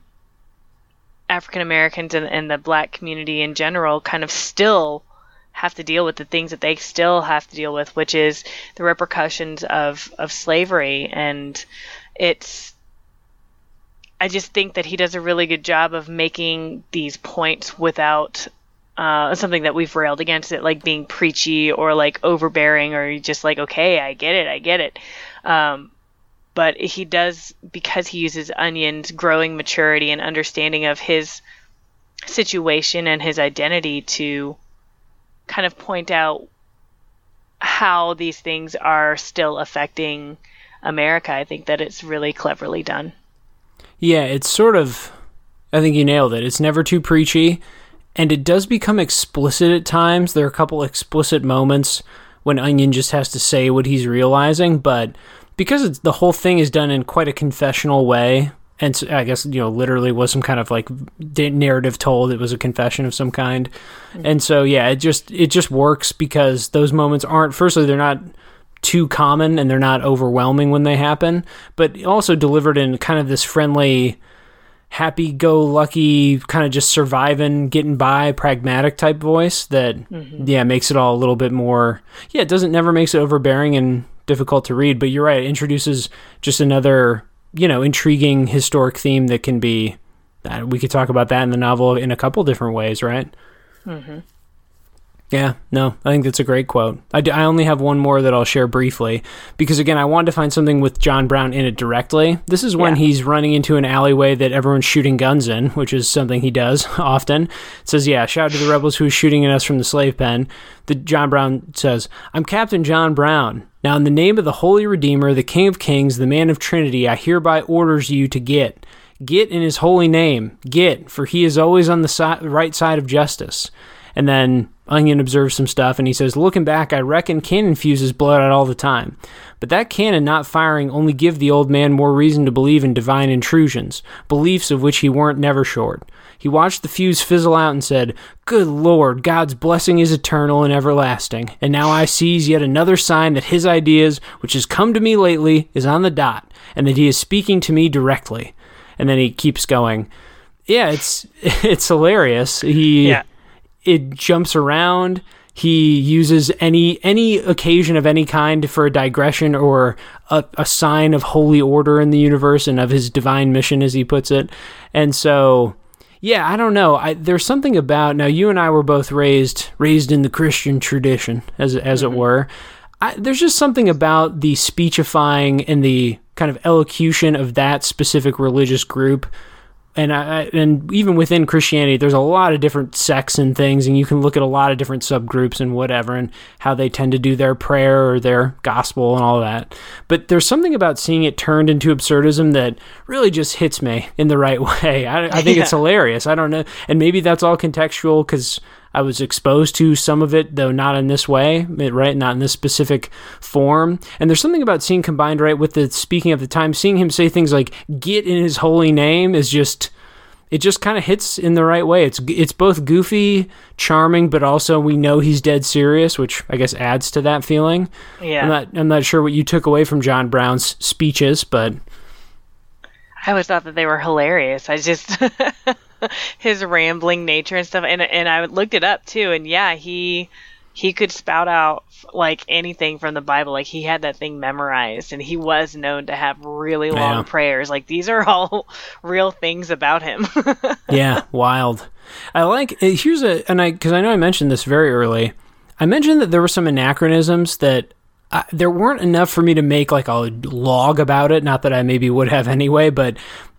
S2: African Americans and, and the black community in general kind of still have to deal with the things that they still have to deal with, which is the repercussions of, of slavery. And it's, I just think that he does a really good job of making these points without uh, something that we've railed against it, like being preachy or like overbearing or just like, okay, I get it, I get it. Um, but he does because he uses onions growing maturity and understanding of his situation and his identity to kind of point out how these things are still affecting America. I think that it's really cleverly done.
S1: Yeah, it's sort of I think you nailed it. It's never too preachy, and it does become explicit at times. There are a couple explicit moments when Onion just has to say what he's realizing, but because it's, the whole thing is done in quite a confessional way, and so I guess you know literally was some kind of like narrative told. It was a confession of some kind, mm-hmm. and so yeah, it just it just works because those moments aren't. Firstly, they're not too common and they're not overwhelming when they happen, but also delivered in kind of this friendly happy go lucky, kind of just surviving, getting by, pragmatic type voice that, mm-hmm. yeah, makes it all a little bit more. Yeah, it doesn't never makes it overbearing and difficult to read, but you're right. It introduces just another, you know, intriguing historic theme that can be. Uh, we could talk about that in the novel in a couple different ways, right? Mm-hmm. Yeah, no, I think that's a great quote. I I only have one more that I'll share briefly because, again, I wanted to find something with John Brown in it directly. This is when yeah. he's running into an alleyway that everyone's shooting guns in, which is something he does often. It says, Yeah, shout out to the rebels who are shooting at us from the slave pen. The John Brown says, I'm Captain John Brown. Now, in the name of the Holy Redeemer, the King of Kings, the Man of Trinity, I hereby orders you to get. Get in his holy name. Get, for he is always on the si- right side of justice. And then Onion observes some stuff and he says, Looking back, I reckon cannon fuses blow out all the time. But that cannon not firing only give the old man more reason to believe in divine intrusions, beliefs of which he weren't never short. He watched the fuse fizzle out and said, Good Lord, God's blessing is eternal and everlasting. And now I seize yet another sign that his ideas, which has come to me lately, is on the dot, and that he is speaking to me directly. And then he keeps going. Yeah, it's it's hilarious. He
S2: yeah
S1: it jumps around. He uses any any occasion of any kind for a digression or a, a sign of holy order in the universe and of his divine mission, as he puts it. And so, yeah, I don't know. I, there's something about now. You and I were both raised raised in the Christian tradition, as as mm-hmm. it were. I, there's just something about the speechifying and the kind of elocution of that specific religious group and I, and even within Christianity, there's a lot of different sects and things, and you can look at a lot of different subgroups and whatever, and how they tend to do their prayer or their gospel and all that. But there's something about seeing it turned into absurdism that really just hits me in the right way. I, I think yeah. it's hilarious. I don't know, and maybe that's all contextual because I was exposed to some of it, though not in this way, right? Not in this specific form. And there's something about seeing combined, right, with the speaking of the time, seeing him say things like "get in His holy name" is just. It just kind of hits in the right way. It's it's both goofy, charming, but also we know he's dead serious, which I guess adds to that feeling.
S2: Yeah.
S1: I'm not I'm not sure what you took away from John Brown's speeches, but
S2: I always thought that they were hilarious. I just his rambling nature and stuff. And and I looked it up too, and yeah, he he could spout out like anything from the Bible. Like he had that thing memorized, and he was known to have really long yeah. prayers. Like these are all real things about him.
S1: yeah, wild. I like uh, here's a and I because I know I mentioned this very early. I mentioned that there were some anachronisms that I, there weren't enough for me to make like a log about it. Not that I maybe would have anyway, but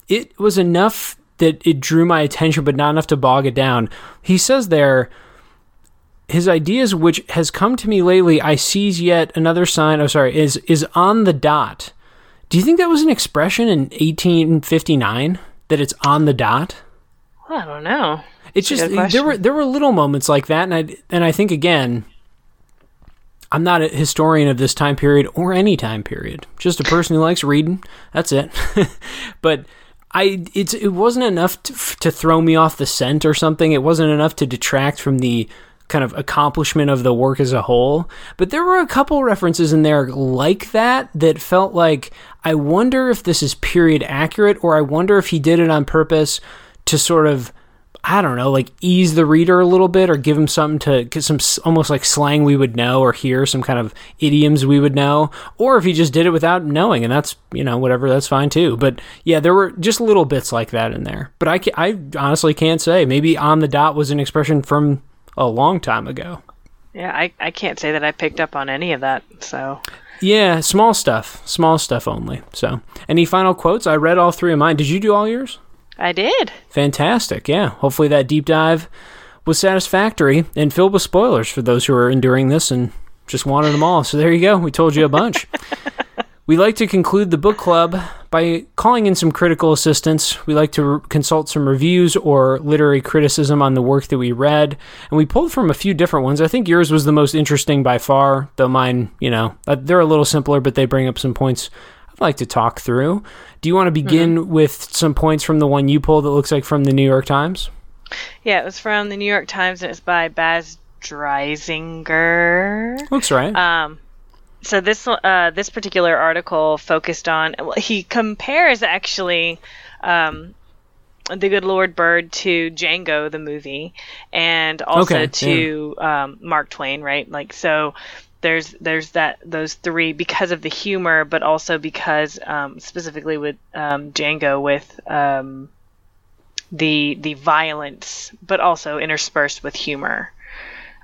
S1: it was enough that it drew my attention, but not enough to bog it down. He says there, his ideas, which has come to me lately, I seize yet another sign. Oh, sorry, is is on the dot. Do you think that was an expression in 1859 that it's on the dot?
S2: Well, I don't know.
S1: It's just there were there were little moments like that, and I and I think again, I'm not a historian of this time period or any time period. Just a person who likes reading. That's it. but I it's it wasn't enough to, to throw me off the scent or something. It wasn't enough to detract from the kind of accomplishment of the work as a whole. But there were a couple references in there like that that felt like I wonder if this is period accurate or I wonder if he did it on purpose to sort of I don't know, like ease the reader a little bit or give him something to get some almost like slang we would know or hear some kind of idioms we would know, or if he just did it without knowing, and that's you know whatever, that's fine too. But yeah, there were just little bits like that in there. But I I honestly can't say. Maybe on the dot was an expression from a long time ago.
S2: Yeah, I I can't say that I picked up on any of that. So
S1: yeah, small stuff, small stuff only. So any final quotes? I read all three of mine. Did you do all yours?
S2: I did.
S1: Fantastic. Yeah. Hopefully that deep dive was satisfactory and filled with spoilers for those who are enduring this and just wanted them all. So there you go. We told you a bunch. We like to conclude the book club by calling in some critical assistance. We like to re- consult some reviews or literary criticism on the work that we read, and we pulled from a few different ones. I think yours was the most interesting by far, though mine, you know, uh, they're a little simpler, but they bring up some points like to talk through. Do you want to begin mm-hmm. with some points from the one you pulled that looks like from the New York Times?
S2: Yeah, it was from the New York Times, and it's by Baz Dreisinger.
S1: Looks right.
S2: Um, so this uh, this particular article focused on well, he compares actually um, the good Lord Bird to Django the movie, and also okay, to yeah. um, Mark Twain, right? Like so. There's there's that those three because of the humor, but also because um, specifically with um, Django with um, the the violence, but also interspersed with humor.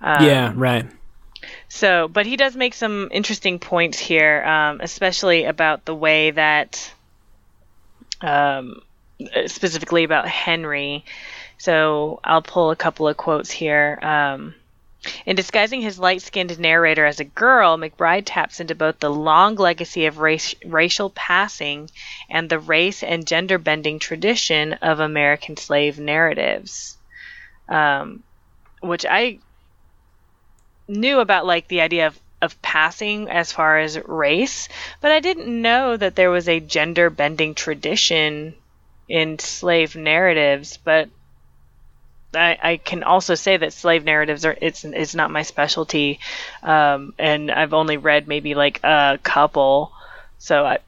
S1: Um, yeah, right.
S2: So, but he does make some interesting points here, um, especially about the way that, um, specifically about Henry. So I'll pull a couple of quotes here. In disguising his light skinned narrator as a girl, McBride taps into both the long legacy of race, racial passing and the race and gender bending tradition of American slave narratives. Um, which I knew about like the idea of of passing as far as race, but I didn't know that there was a gender bending tradition in slave narratives. But I, I can also say that slave narratives are it's it's not my specialty, um, and I've only read maybe like a couple, so I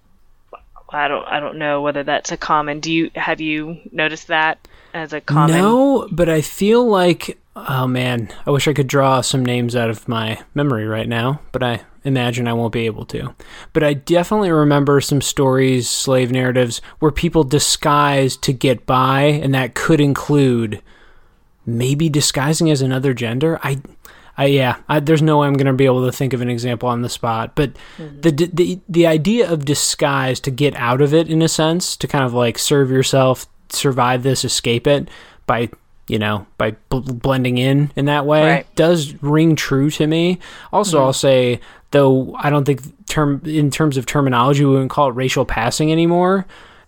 S2: I don't I don't know whether that's a common. Do you have you noticed that as a common?
S1: No, but I feel like Oh man, I wish I could draw some names out of my memory right now, but I imagine I won't be able to. But I definitely remember some stories, slave narratives, where people disguised to get by, and that could include maybe disguising as another gender. I, I yeah, I, there's no way I'm going to be able to think of an example on the spot. But mm-hmm. the, the the idea of disguise to get out of it, in a sense, to kind of like serve yourself, survive this, escape it by you know, by bl- blending in in that way right. does ring true to me. Also, mm-hmm. I'll say though I don't think term in terms of terminology we wouldn't call it racial passing anymore.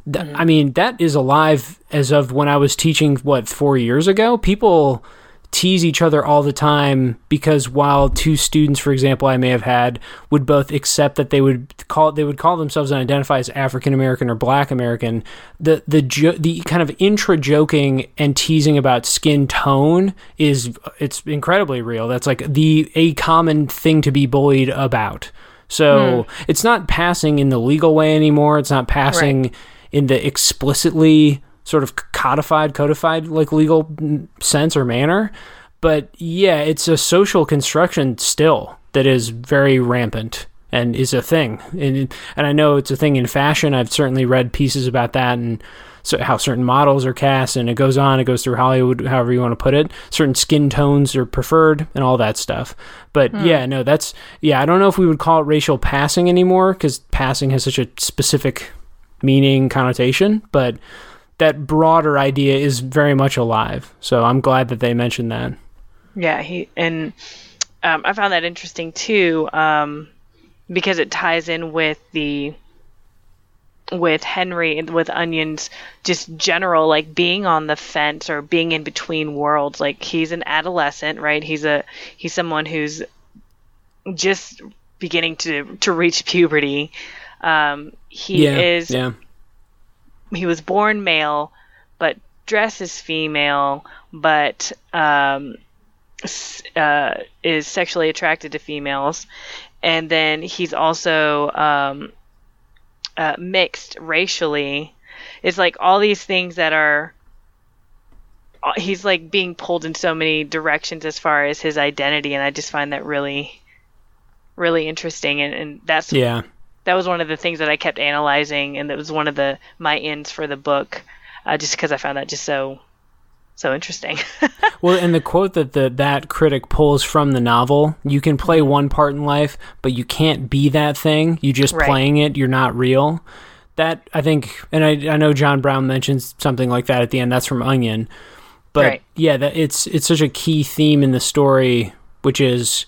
S1: Mm-hmm. I mean, that is alive as of when I was teaching what 4 years ago. People tease each other all the time because while two students, for example, I may have had would both accept that they would call they would call themselves and identify as African American or Black American, the the jo- the kind of intra joking and teasing about skin tone is it's incredibly real. That's like the a common thing to be bullied about. So hmm. it's not passing in the legal way anymore. It's not passing right. In the explicitly sort of codified, codified like legal sense or manner. But yeah, it's a social construction still that is very rampant and is a thing. And and I know it's a thing in fashion. I've certainly read pieces about that and so how certain models are cast and it goes on it goes through hollywood however you want to put it certain skin tones are preferred and all that stuff but hmm. yeah no that's yeah i don't know if we would call it racial passing anymore because passing has such a specific meaning connotation but that broader idea is very much alive. So I'm glad that they mentioned that.
S2: Yeah, he and um, I found that interesting too, um, because it ties in with the with Henry with Onions just general like being on the fence or being in between worlds. Like he's an adolescent, right? He's a he's someone who's just beginning to to reach puberty. Um, he
S1: yeah,
S2: is
S1: yeah
S2: he was born male, but dresses female, but um, uh, is sexually attracted to females, and then he's also um, uh, mixed racially. It's like all these things that are. Uh, he's like being pulled in so many directions as far as his identity, and I just find that really, really interesting. And, and that's
S1: yeah
S2: that was one of the things that I kept analyzing, and that was one of the my ends for the book, uh, just because I found that just so so interesting.
S1: well, and the quote that the that critic pulls from the novel: "You can play mm-hmm. one part in life, but you can't be that thing. You just right. playing it. You're not real." That I think, and I I know John Brown mentions something like that at the end. That's from Onion, but right. yeah, that it's it's such a key theme in the story, which is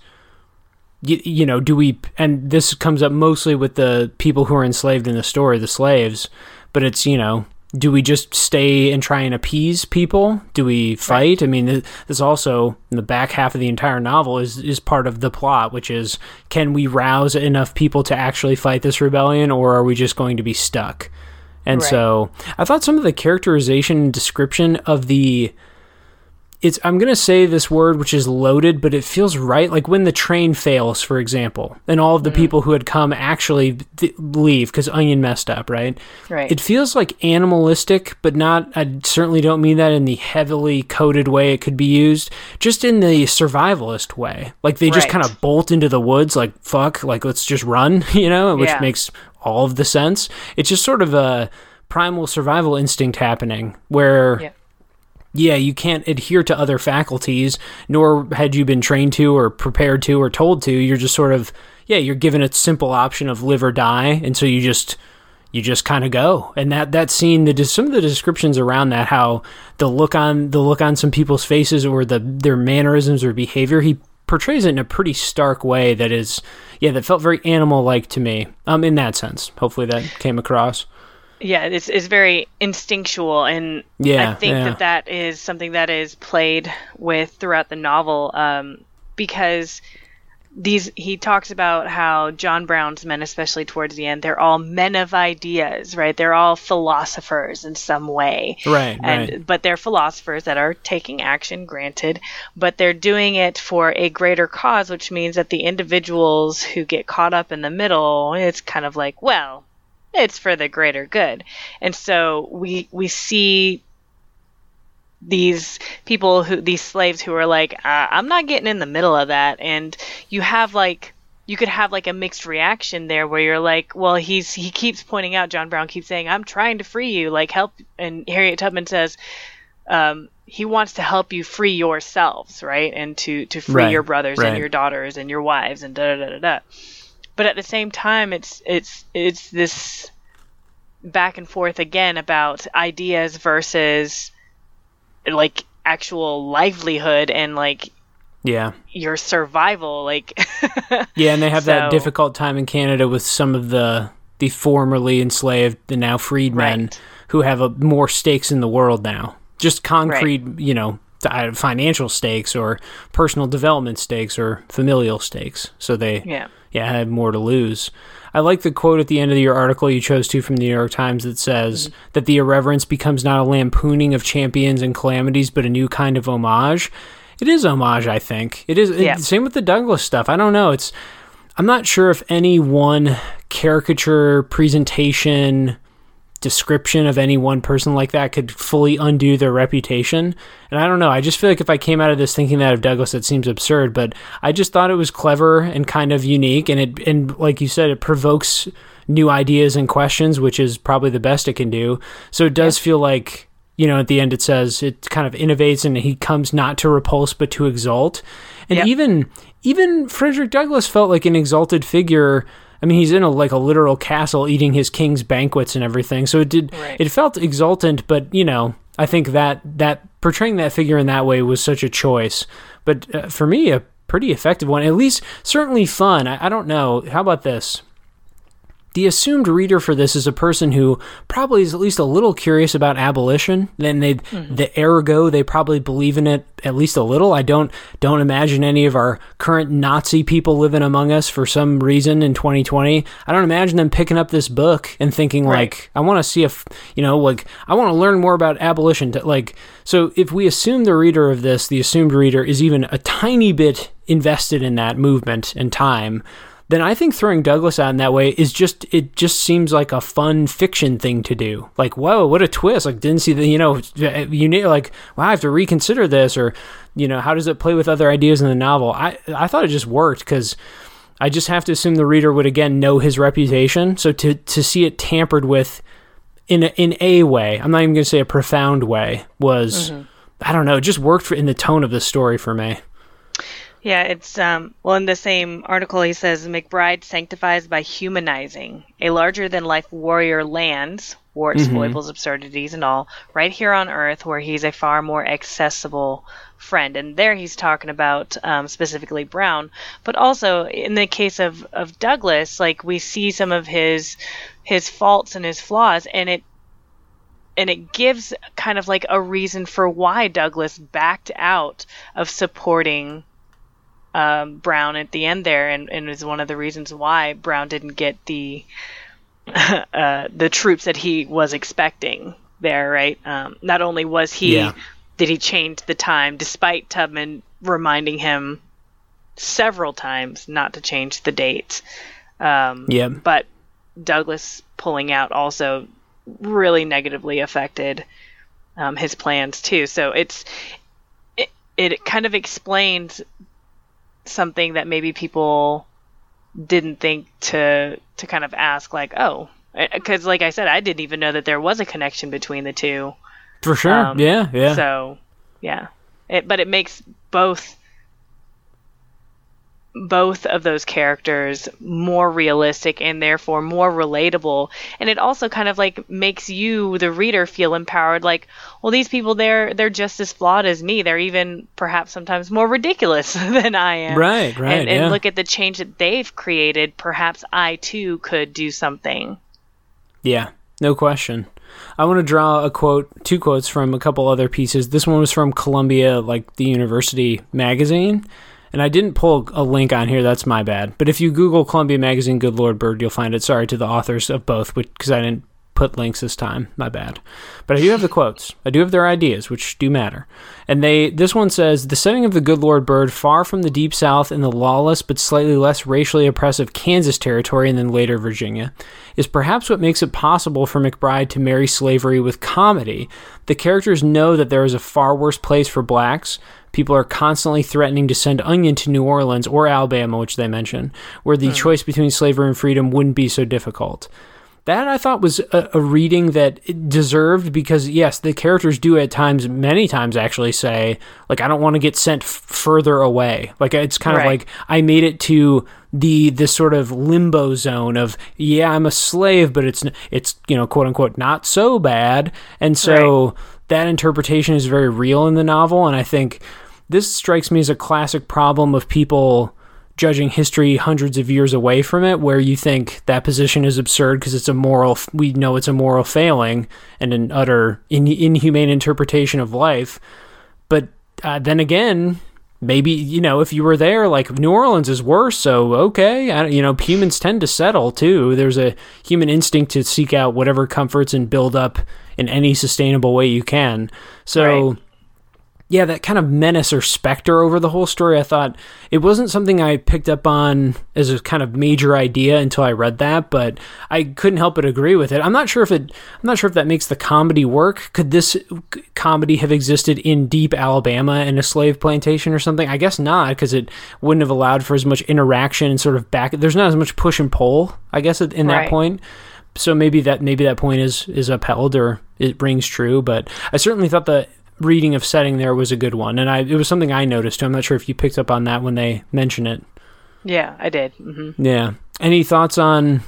S1: you, you know, do we, and this comes up mostly with the people who are enslaved in the story, the slaves, but it's, you know, do we just stay and try and appease people? Do we fight? Right. I mean, this also in the back half of the entire novel is is part of the plot, which is can we rouse enough people to actually fight this rebellion, or are we just going to be stuck? And right. so I thought some of the characterization and description of the it's I'm going to say this word which is loaded but it feels right like when the train fails for example and all of the mm. people who had come actually th- leave cuz onion messed up right
S2: right
S1: it feels like animalistic but not I certainly don't mean that in the heavily coded way it could be used just in the survivalist way like they just right. kind of bolt into the woods like fuck like let's just run you know which yeah. makes all of the sense it's just sort of a primal survival instinct happening where yeah yeah, you can't adhere to other faculties, nor had you been trained to or prepared to or told to. You're just sort of, yeah, you're given a simple option of live or die, and so you just you just kind of go. And that that scene, the some of the descriptions around that, how the look on the look on some people's faces or the their mannerisms or behavior, he portrays it in a pretty stark way that is, yeah, that felt very animal like to me. Um, in that sense, hopefully that came across
S2: yeah it's, it's very instinctual and
S1: yeah,
S2: i think
S1: yeah.
S2: that that is something that is played with throughout the novel um, because these he talks about how john brown's men especially towards the end they're all men of ideas right they're all philosophers in some way
S1: right
S2: and
S1: right.
S2: but they're philosophers that are taking action granted but they're doing it for a greater cause which means that the individuals who get caught up in the middle it's kind of like well it's for the greater good. And so we we see these people who these slaves who are like uh, I'm not getting in the middle of that and you have like you could have like a mixed reaction there where you're like well he's he keeps pointing out John Brown keeps saying I'm trying to free you like help and Harriet Tubman says um, he wants to help you free yourselves right and to to free
S1: right,
S2: your brothers
S1: right.
S2: and your daughters and your wives and da da da da da but at the same time it's it's it's this back and forth again about ideas versus like actual livelihood and like
S1: yeah
S2: your survival like
S1: yeah and they have so, that difficult time in canada with some of the the formerly enslaved the now freed men right. who have a, more stakes in the world now just concrete right. you know financial stakes or personal development stakes or familial stakes so they
S2: yeah
S1: yeah have more to lose I like the quote at the end of your article you chose to from the New York Times that says mm-hmm. that the irreverence becomes not a lampooning of champions and calamities, but a new kind of homage. It is homage, I think. It is. Yeah. It, same with the Douglass stuff. I don't know. It's. I'm not sure if any one caricature presentation description of any one person like that could fully undo their reputation. And I don't know. I just feel like if I came out of this thinking that of Douglass, it seems absurd. But I just thought it was clever and kind of unique, and it and like you said, it provokes new ideas and questions, which is probably the best it can do. So it does yeah. feel like you know at the end it says it kind of innovates and he comes not to repulse but to exalt. And yep. even even Frederick Douglass felt like an exalted figure I mean, he's in a like a literal castle eating his king's banquets and everything. So it did.
S2: Right.
S1: It felt exultant, but you know, I think that that portraying that figure in that way was such a choice. But uh, for me, a pretty effective one. At least, certainly fun. I, I don't know. How about this? The assumed reader for this is a person who probably is at least a little curious about abolition. Then they, mm-hmm. the ergo, they probably believe in it at least a little. I don't don't imagine any of our current Nazi people living among us for some reason in 2020. I don't imagine them picking up this book and thinking right. like, I want to see if you know, like I want to learn more about abolition. To, like, so if we assume the reader of this, the assumed reader is even a tiny bit invested in that movement and time then I think throwing Douglass out in that way is just it just seems like a fun fiction thing to do. Like, whoa, what a twist! Like, didn't see the you know you need like, wow, I have to reconsider this, or you know, how does it play with other ideas in the novel? I I thought it just worked because. I just have to assume the reader would again know his reputation. So to to see it tampered with in a, in a way, I'm not even going to say a profound way, was mm-hmm. I don't know, it just worked for, in the tone of the story for me.
S2: Yeah, it's um well in the same article he says McBride sanctifies by humanizing. A larger than life warrior lands warts, foibles, absurdities, and all, right here on Earth, where he's a far more accessible friend. And there he's talking about um, specifically Brown, but also in the case of of Douglass, like we see some of his his faults and his flaws, and it and it gives kind of like a reason for why Douglass backed out of supporting um, Brown at the end there, and, and is one of the reasons why Brown didn't get the uh, the troops that he was expecting there. Right? Um, not only was he
S1: Yeah.
S2: did he change the time, despite Tubman reminding him several times not to change the dates. Um,
S1: Yeah.
S2: but Douglass pulling out also really negatively affected um, his plans too. So it's it, it kind of explains something that maybe people didn't think to to kind of ask like oh because like I said I didn't even know that there was a connection between the two.
S1: For sure.
S2: Um,
S1: yeah, yeah.
S2: So yeah, it but it makes both both of those characters more realistic and therefore more relatable and it also kind of like makes you the reader feel empowered like well these people they're they're just as flawed as me they're even perhaps sometimes more ridiculous than i am
S1: Right, right,
S2: and, and
S1: yeah.
S2: look at the change that they've created perhaps i too could do something
S1: Yeah, no question. I want to draw a quote, two quotes from a couple other pieces. This one was from Columbia, like the university magazine. And I didn't pull a link on here. That's my bad. But if you Google Columbia Magazine, Good Lord Bird, you'll find it. Sorry to the authors of both, because I didn't put links this time. My bad. But I do have the quotes. I do have their ideas, which do matter. And they this one says the setting of the Good Lord Bird far from the deep south in the lawless but slightly less racially oppressive Kansas territory and then later Virginia is perhaps what makes it possible for McBride to marry slavery with comedy. The characters know that there is a far worse place for blacks. People are constantly threatening to send Onion to New Orleans or Alabama, which they mention, where the hmm. choice between slavery and freedom wouldn't be so difficult. That I thought was a, a reading that it deserved because yes, the characters do at times, many times actually say like I don't want to get sent f- further away. Like it's kind of like I made it to the this sort of limbo zone of yeah I'm a slave, but it's it's you know quote unquote not so bad, and so that interpretation is very real in the novel, and I think this strikes me as a classic problem of people judging history hundreds of years away from it where you think that position is absurd because it's a moral we know it's a moral failing and an utter in, inhumane interpretation of life. But uh, then again maybe you know if you were there like new orleans is worse so okay I, you know humans tend to settle too. There's a human instinct to seek out whatever comforts and build up in any sustainable way you can. So
S2: Right.
S1: Yeah, that kind of menace or specter over the whole story. I thought it wasn't something I picked up on as a kind of major idea until I read that, but I couldn't help but agree with it. I'm not sure if it, I'm not sure if that makes the comedy work. Could this comedy have existed in deep Alabama in a slave plantation or something? I guess not, because it wouldn't have allowed for as much interaction and sort of back. There's not as much push and pull, I guess, at- in that
S2: Right.
S1: point so maybe that maybe that point is is upheld or it rings true but i certainly thought the reading of setting there was a good one. And i it was something i noticed too. I'm not sure if you picked up on that when they mention it.
S2: Yeah i did. Hmm
S1: yeah. Any thoughts on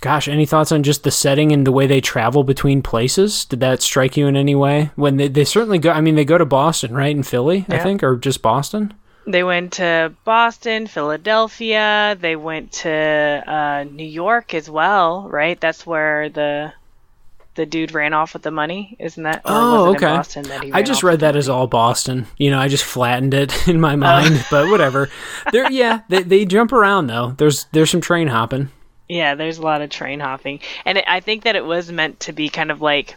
S1: gosh any thoughts on just the setting and the way they travel between places? Did that strike you in any way? When they, they certainly go i mean they go to boston right in philly i think or just boston?
S2: They went to Boston, Philadelphia. They went to uh, New York as well, right? That's where the the dude ran off with the money, isn't that?
S1: Oh, okay.
S2: Boston that he
S1: I just read that as all Boston. You know, I just flattened it in my mind, but whatever. There, yeah, they, they jump around though. There's there's some train hopping.
S2: Yeah, there's a lot of train hopping, and it, I think that it was meant to be kind of like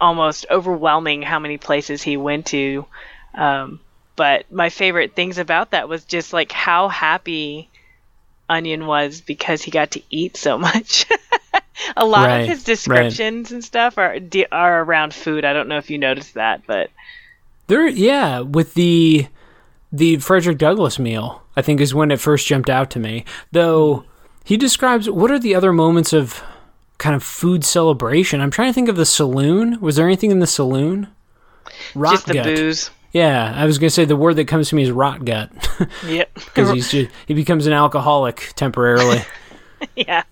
S2: almost overwhelming how many places he went to. Um, but my favorite things about that was just like how happy Onion was because he got to eat so much. a lot
S1: Right,
S2: of his descriptions and stuff are are around food. I don't know if you noticed that, but
S1: There, yeah, with the the Frederick Douglass meal, I think is when it first jumped out to me. Though he describes what are the other moments of kind of food celebration. I'm trying to think of the saloon. Was there anything in the saloon? Rot
S2: just the
S1: gut.
S2: booze.
S1: Yeah, I was gonna say the word that comes to me is rot gut
S2: Yep.
S1: because he's just, he becomes an alcoholic temporarily.
S2: yeah.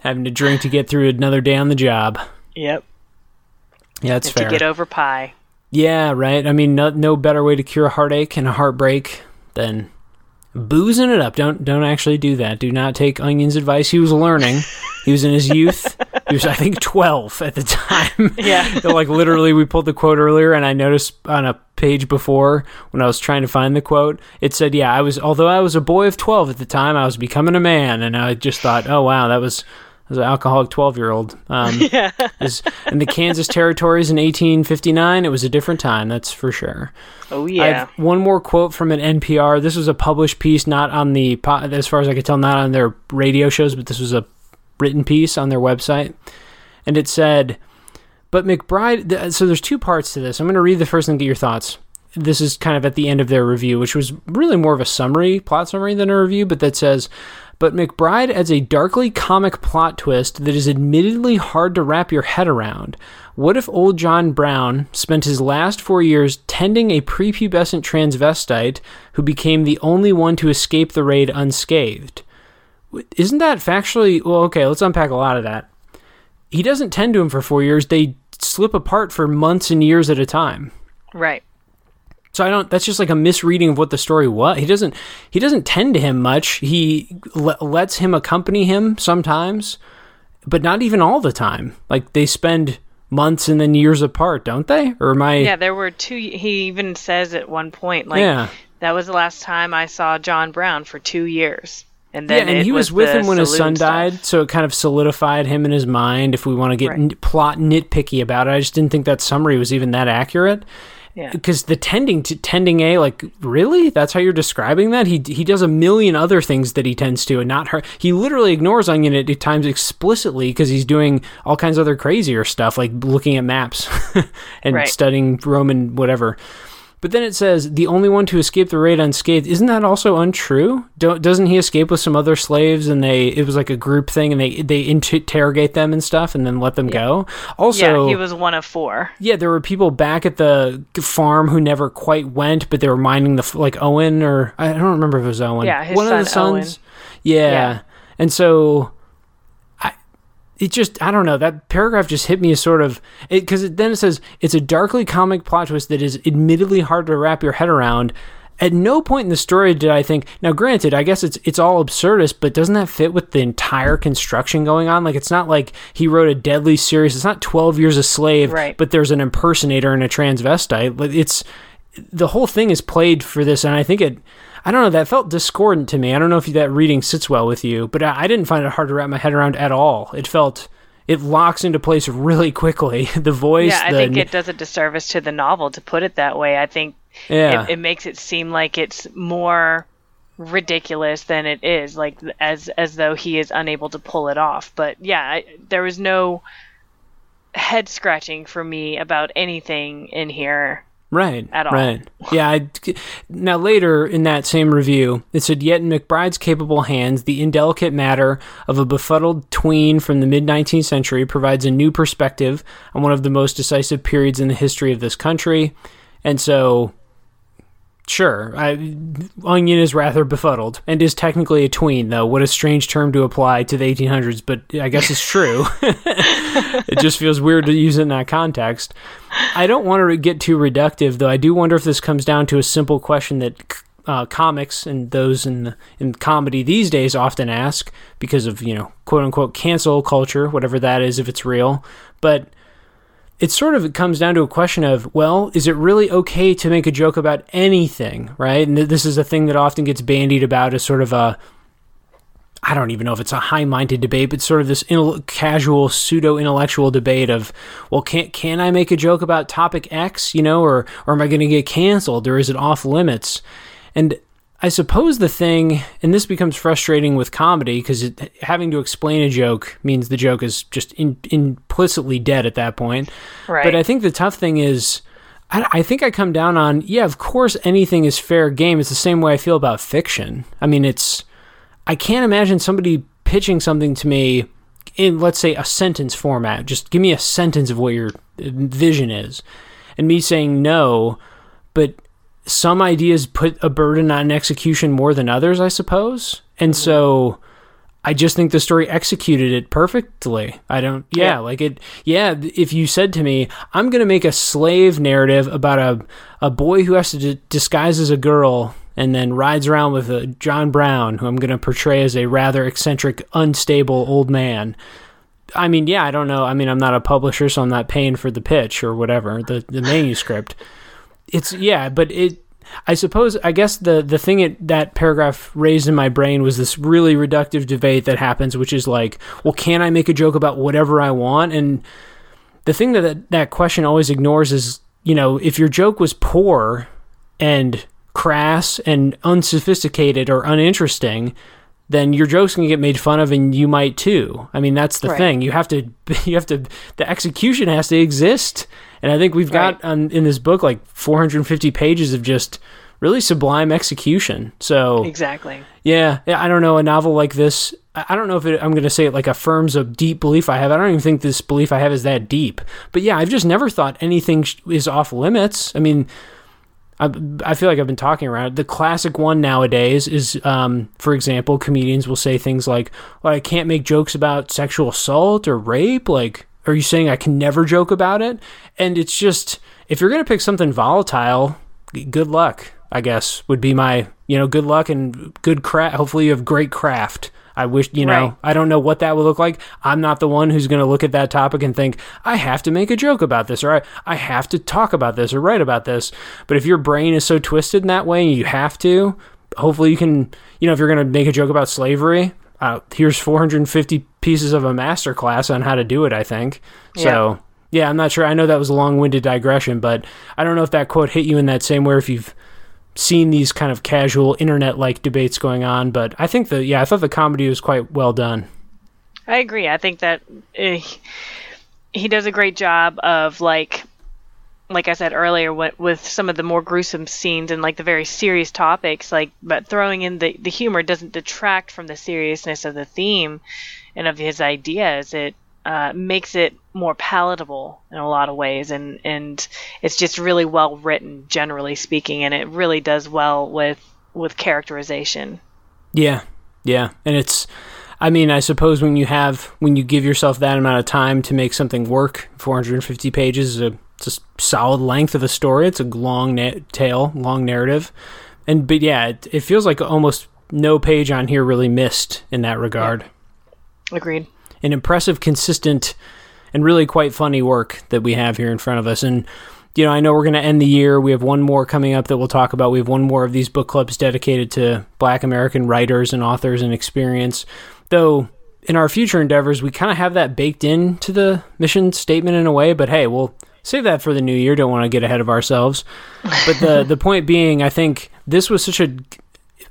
S1: having to drink to get through another day on the job.
S2: Yep.
S1: Yeah, that's
S2: And
S1: fair.
S2: to get over pie.
S1: Yeah, right. I mean, no, no better way to cure a heartache and a heartbreak than boozing it up. Don't don't actually do that. Do not take Onion's advice. He was learning. He was in his youth. He was, I think, twelve at the time.
S2: Yeah.
S1: like literally, we pulled the quote earlier, and I noticed on a page before when I was trying to find the quote, it said, "Yeah, I was. Although I was a boy of twelve at the time, I was becoming a man." And I just thought, "Oh wow, that was." As an alcoholic 12 year old. Um,
S2: Yeah.
S1: is in the Kansas territories in 1859. It was a different time, that's for sure.
S2: Oh
S1: I
S2: yeah.
S1: have one more quote from an NPR. This was a published piece, not on the, as far as I could tell, not on their radio shows, but this was a written piece on their website. And it said, but McBride, so there's two parts to this. I'm going to read the first and get your thoughts. This is kind of at the end of their review, which was really more of a summary, plot summary than a review, but that says, but McBride adds a darkly comic plot twist that is admittedly hard to wrap your head around. What if old John Brown spent his last four years tending a prepubescent transvestite who became the only one to escape the raid unscathed? Isn't that factually. Well, okay, let's unpack a lot of that. He doesn't tend to him for four years, they slip apart for months and years at a time.
S2: Right.
S1: So I don't. That's just like a misreading of what the story was. He doesn't. He doesn't tend to him much. He le- lets him accompany him sometimes, but not even all the time. Like they spend months and then years apart, don't they? Or am I?
S2: Yeah, there were two. He even says at one point, like,
S1: Yeah.
S2: that was the last time I saw John Brown for two years. And
S1: Yeah, and he was, with him when his son
S2: stuff.
S1: died, so it kind of solidified him in his mind. If we want to get
S2: Right.
S1: n- plot nitpicky about it, I just didn't think that summary was even that accurate.
S2: Yeah.
S1: because the tending to tending a like really that's how you're describing that he he does a million other things that he tends to and not her he literally ignores onion at times explicitly because he's doing all kinds of other crazier stuff like looking at maps and
S2: Right.
S1: studying roman whatever but then it says the only one to escape the raid unscathed isn't that also untrue Don't, doesn't he escape with some other slaves and they it was like a group thing and they they interrogate them and stuff and then let them go also
S2: yeah, he was one of four.
S1: yeah, there were people back at the farm who never quite went, but they were minding the like Owen or I don't remember if it was Owen.
S2: Yeah, his
S1: one of the
S2: son, Owen.
S1: sons. Yeah.
S2: Yeah.
S1: and so it just I don't know that paragraph just hit me as sort of because it, then it says it's a darkly comic plot twist that is admittedly hard to wrap your head around. At no point in the story did I think. Now, granted, I guess it's it's all absurdist, but doesn't that fit with the entire construction going on? Like, it's not like he wrote a deadly serious. It's not Twelve Years a Slave,
S2: Right.
S1: but there's an impersonator and a transvestite. Like, It's the whole thing is played for this, and I think it. I don't know. That felt discordant to me. I don't know if that reading sits well with you, but I, I didn't find it hard to wrap my head around at all. It felt it locks into place really quickly. The voice,
S2: Yeah, I
S1: the
S2: think it does a disservice to the novel to put it that way. I think
S1: yeah,
S2: it, it makes it seem like it's more ridiculous than it is, like as as though he is unable to pull it off. But yeah, I, there was no head scratching for me about anything in here.
S1: Right.
S2: at all.
S1: Right. Yeah. I, now later in that same review, it said, "Yet in McBride's capable hands, the indelicate matter of a befuddled tween from the mid 19th century provides a new perspective on one of the most decisive periods in the history of this country." And so, sure, I, Onion is rather befuddled and is technically a tween, though. What a strange term to apply to the 1800s, but I guess it's true. it just feels weird to use it in that context. I don't want to get too reductive, though. I do wonder if this comes down to a simple question that uh, comics and those in in comedy these days often ask because of you know quote unquote cancel culture, whatever that is, if it's real. But it sort of comes down to a question of, well, is it really okay to make a joke about anything, right? And this is a thing that often gets bandied about as sort of a I don't even know if it's a high-minded debate, but sort of this casual pseudo-intellectual debate of, well, can can I make a joke about topic X, you know, or or am I going to get canceled, or is it off limits? And I suppose the thing, and this becomes frustrating with comedy because having to explain a joke means the joke is just in, implicitly dead at that point.
S2: Right.
S1: But I think the tough thing is, I, I think I come down on, yeah, of course anything is fair game. It's the same way I feel about fiction. I mean, it's, I can't imagine somebody pitching something to me in, let's say, a sentence format. Just give me a sentence of what your uh, vision is. And me saying no, but some ideas put a burden on execution more than others, I suppose. And mm-hmm. so I just think the story executed it perfectly. I don't, yeah, yeah, like it, yeah. If you said to me, I'm going to make a slave narrative about a, a boy who has to d- disguise as a girl and then rides around with a John Brown, who I'm going to portray as a rather eccentric, unstable old man. I mean, yeah, I don't know. I mean, I'm not a publisher, so I'm not paying for the pitch or whatever, the, the manuscript. It's, yeah, but it, I suppose I guess the the thing it, that paragraph raised in my brain was this really reductive debate that happens, which is like, well, can I make a joke about whatever I want? And the thing that that, that question always ignores is, you know, if your joke was poor and crass and unsophisticated or uninteresting, then your joke's gonna get made fun of, and you might too. I mean, that's the right. thing. You have to, you have to, the execution has to exist and I think we've got right. um, in this book like 450 pages of just really sublime execution. So
S2: exactly,
S1: yeah, yeah. I don't know a novel like this. I don't know if it, I'm going to say it like affirms a deep belief I have. I don't even think this belief I have is that deep. But yeah, I've just never thought anything is off limits. I mean. I, feel like I've been talking around it. The classic one nowadays is, um, for example, comedians will say things like, "Well, I can't make jokes about sexual assault or rape." Like, are you saying I can never joke about it? And it's just if you're going to pick something volatile, good luck, I guess, would be my, you know, good luck and good craft. Hopefully you have great craft. I wish, you know, right. I don't know what that would look like. I'm not the one who's going to look at that topic and think, I have to make a joke about this or I, I have to talk about this or write about this. But if your brain is so twisted in that way, you have to, hopefully you can, you know, if you're going to make a joke about slavery, uh, here's 450 pieces of a master class on how to do it, I think. Yeah. So, yeah, I'm not sure. I know that was a long winded digression, but I don't know if that quote hit you in that same way, if you've seen these kind of casual internet like debates going on. But I think the, yeah, I thought the comedy was quite well done.
S2: I agree. I think that uh, he does a great job of like like I said earlier, with, with some of the more gruesome scenes and like the very serious topics, like but throwing in the the humor doesn't detract from the seriousness of the theme and of his ideas. It uh, makes it more palatable in a lot of ways, and and it's just really well written, generally speaking, and it really does well with with characterization.
S1: Yeah, yeah, and it's. I mean, I suppose when you have when you give yourself that amount of time to make something work, 450 pages is a it's a solid length of a story. It's a long na- tale, long narrative, and but yeah, it, it, feels like almost no page on here really missed in that regard.
S2: Yeah. Agreed.
S1: An impressive, consistent, and really quite funny work that we have here in front of us, and. You know, I know we're going to end the year. We have one more coming up that we'll talk about. We have one more of these book clubs dedicated to Black American writers and authors and experience. Though in our future endeavors, we kind of have that baked into the mission statement in a way. But hey, we'll save that for the new year. Don't want to get ahead of ourselves. But the the point being, I think this was such a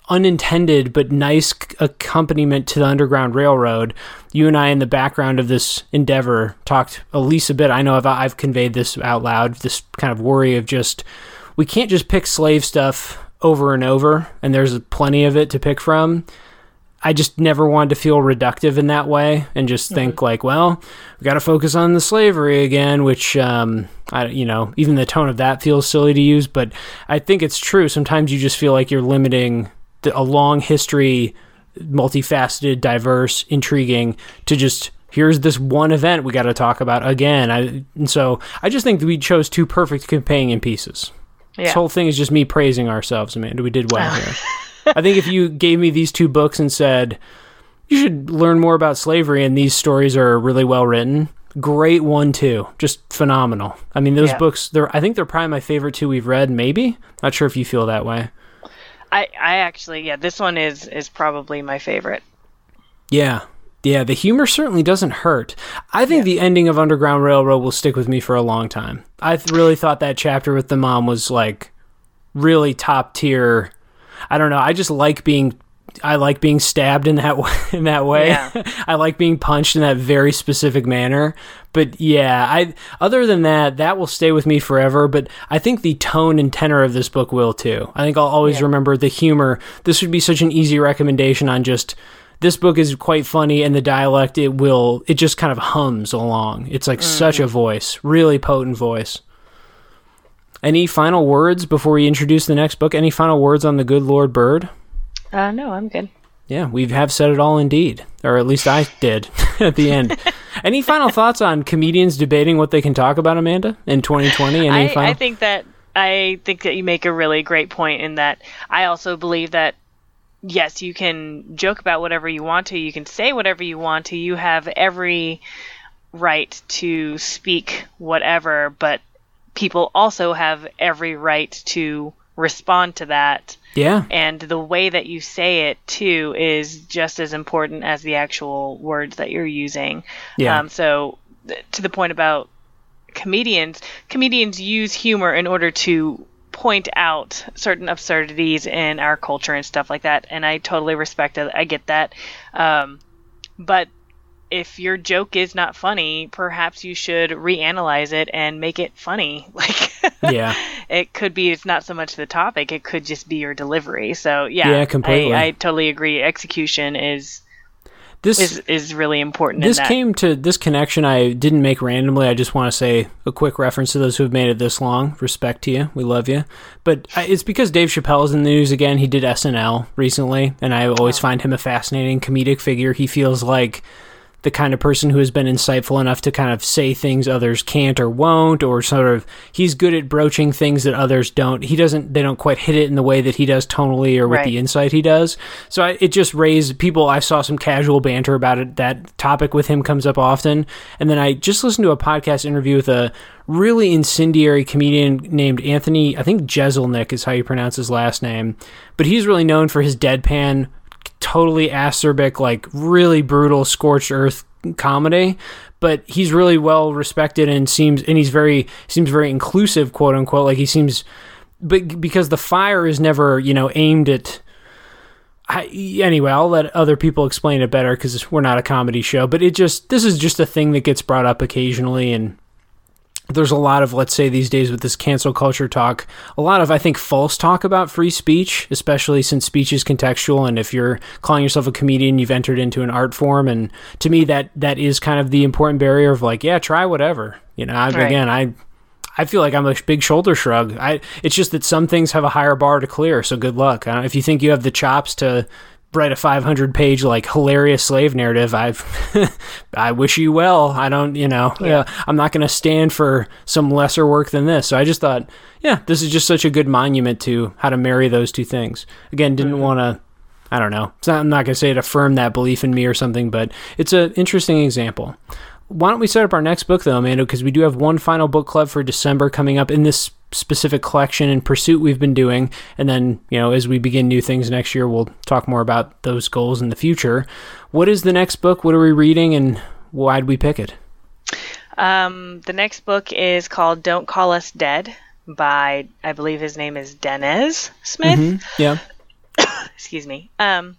S1: unintended but nice accompaniment to the Underground Railroad. You and I, in the background of this endeavor, talked at least a bit. I know I've, I've conveyed this out loud. This kind of worry of just we can't just pick slave stuff over and over, and there's plenty of it to pick from. I just never wanted to feel reductive in that way and just think mm-hmm. like, well, we got to focus on the slavery again, which, um, I, you know, even the tone of that feels silly to use, but I think it's true. Sometimes you just feel like you're limiting a long history, multifaceted, diverse, intriguing to just here's this one event we got to talk about again. I, and so I just think we chose two perfect companion pieces. Yeah. This whole thing is just me praising ourselves, Amanda. We did well oh. here. I think if you gave me these two books and said you should learn more about slavery and these stories are really well written, great one too. Just phenomenal. I mean, those yeah. books they're I think they're probably my favorite two we've read, maybe. Not sure if you feel that way.
S2: I I actually yeah, this one is is probably my favorite.
S1: Yeah. Yeah, the humor certainly doesn't hurt. I think yeah. the ending of Underground Railroad will stick with me for a long time. I th- really thought that chapter with the mom was like really top tier I don't know. I just like being I like being stabbed in that way, in that way. Yeah. I like being punched in that very specific manner. But yeah, I other than that, that will stay with me forever, but I think the tone and tenor of this book will too. I think I'll always yeah. remember the humor. This would be such an easy recommendation on just this book is quite funny and the dialect it will it just kind of hums along. It's like mm. such a voice, really potent voice. Any final words before we introduce the next book? Any final words on the good Lord Bird?
S2: Uh, no, I'm good.
S1: yeah, we have said it all indeed, or at least I did at the end. Any final thoughts on comedians debating what they can talk about, Amanda, in 2020? Any
S2: I,
S1: final?
S2: I think that I think that you make a really great point in that I also believe that yes, you can joke about whatever you want to, you can say whatever you want to, you have every right to speak whatever, but people also have every right to respond to that.
S1: Yeah,
S2: And the way that you say it too is just as important as the actual words that you're using.
S1: Yeah.
S2: Um, so th- to the point about comedians, comedians use humor in order to point out certain absurdities in our culture and stuff like that. And I totally respect it. I get that. Um, but if your joke is not funny, perhaps you should reanalyze it and make it funny. Like,
S1: yeah,
S2: it could be it's not so much the topic; it could just be your delivery. So yeah,
S1: Yeah, completely.
S2: I, I totally agree. Execution is
S1: this
S2: is is really important.
S1: this
S2: in that.
S1: came to this connection I didn't make randomly. I just want to say a quick reference to those who have made it this long. Respect to you. We love you. But I- it's because Dave Chappelle's in the news again. He did SNL recently, and I always oh. find him a fascinating comedic figure. He feels like the kind of person who has been insightful enough to kind of say things others can't or won't or sort of he's good at broaching things that others don't. He doesn't they don't quite hit it in the way that he does tonally or with
S2: Right.
S1: the insight he does. So I, it just raised people i saw some casual banter about it. That topic with him comes up often. And then i just listened to a podcast interview with a really incendiary comedian named anthony i think jeselnik is how you pronounce his last name. But he's really known for his deadpan totally acerbic, like really brutal, scorched earth comedy. But he's really well respected and seems, and he's very seems very inclusive, quote unquote. Like he seems, but because the fire is never, you know, aimed at. I, anyway, I'll let other people explain it better because we're not a comedy show. But it just this is just a thing that gets brought up occasionally, and there's a lot of let's say these days with this cancel culture talk a lot of i think false talk about free speech especially since speech is contextual and if you're calling yourself a comedian you've entered into an art form and to me that that is kind of the important barrier of like yeah try whatever you know I,
S2: Right.
S1: again i I feel like I'm a big shoulder shrug. I it's just that some things have a higher bar to clear. So good luck. I don't, if you think you have the chops to write a 500 page like hilarious slave narrative, I've I wish you well. I don't, you know, yeah. Uh, I'm not going to stand for some lesser work than this. So I just thought, yeah, this is just such a good monument to how to marry those two things. Again, didn't mm-hmm. want to. I don't know. Not, I'm not going to say it affirm that belief in me or something, but it's an interesting example. Why don't we set up our next book though, Amanda? Because we do have one final book club for December coming up in this specific collection and pursuit we've been doing, and then you know as we begin new things next year, we'll talk more about those goals in the future. What is the next book? What are we reading, and why'd we pick it?
S2: Um, the next book is called "Don't Call Us Dead" by I believe his name is Danez Smith.
S1: Yeah.
S2: Excuse me. Um,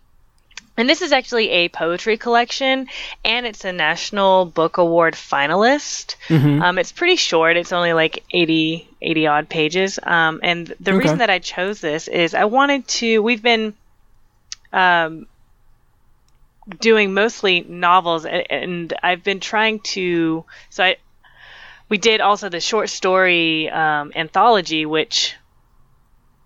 S2: and this is actually a poetry collection, and it's a National Book Award finalist. Um, it's pretty short. It's only like 80, 80 odd pages. Um, and the
S1: Okay.
S2: reason that I chose this is I wanted to. We've been um, doing mostly novels, and I've been trying to. So I, we did also the short story um, anthology, which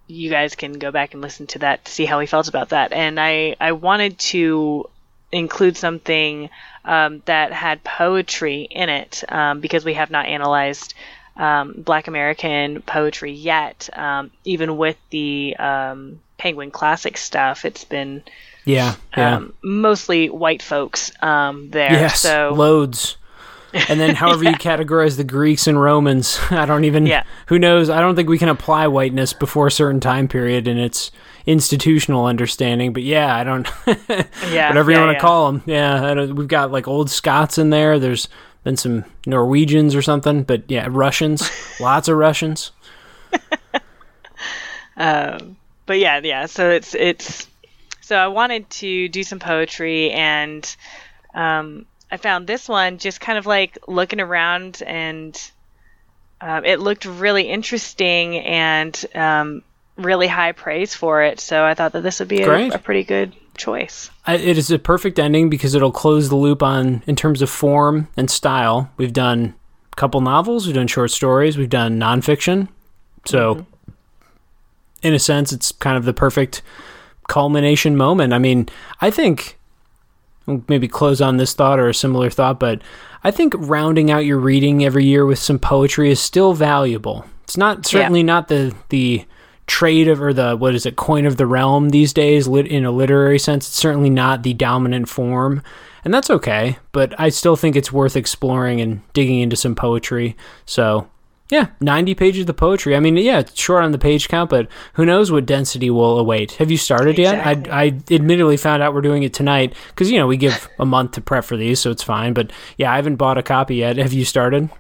S2: you guys can go back and listen to that to see how he felt about that. And I, I wanted to include something um, that had poetry in it um, because we have not analyzed um, Black American poetry yet. Um, even with the um, Penguin Classic stuff, it's been
S1: Yeah. Yeah.
S2: um, mostly white folks um, there.
S1: yes.
S2: So
S1: loads. And then, however you categorize the Greeks and Romans, I don't even.
S2: Yeah.
S1: Who knows? I don't think we can apply whiteness before a certain time period in its institutional understanding. But yeah, I don't.
S2: yeah,
S1: whatever you want to
S2: yeah.
S1: call them. Yeah, I don't, we've got like old Scots in there. There's been some Norwegians or something, but yeah, Russians, lots of Russians.
S2: Um, but yeah, yeah. So it's it's so I wanted to do some poetry, and um, I found this one just kind of like looking around, and um, it looked really interesting and um, really high praise for it. So I thought that this would be a, a pretty good choice.
S1: I, it is a perfect ending because it'll close the loop on in terms of form and style. We've done a couple novels, we've done short stories, we've done nonfiction. So, in a sense, it's kind of the perfect culmination moment. I mean, I think maybe close on this thought or a similar thought, but I think rounding out your reading every year with some poetry is still valuable. It's not certainly yeah. not the the trade of or the what is it coin of the realm these days lit in a literary sense. It's certainly not the dominant form, and that's okay. But I still think it's worth exploring and digging into some poetry. So yeah, 90 pages of poetry. I mean, yeah, it's short on the page count, but who knows what density will await. Have you started exactly. yet? I, I admittedly found out we're doing it tonight because, you know, we give a month to prep for these, so it's fine. But yeah, I haven't bought a copy yet. Have you started?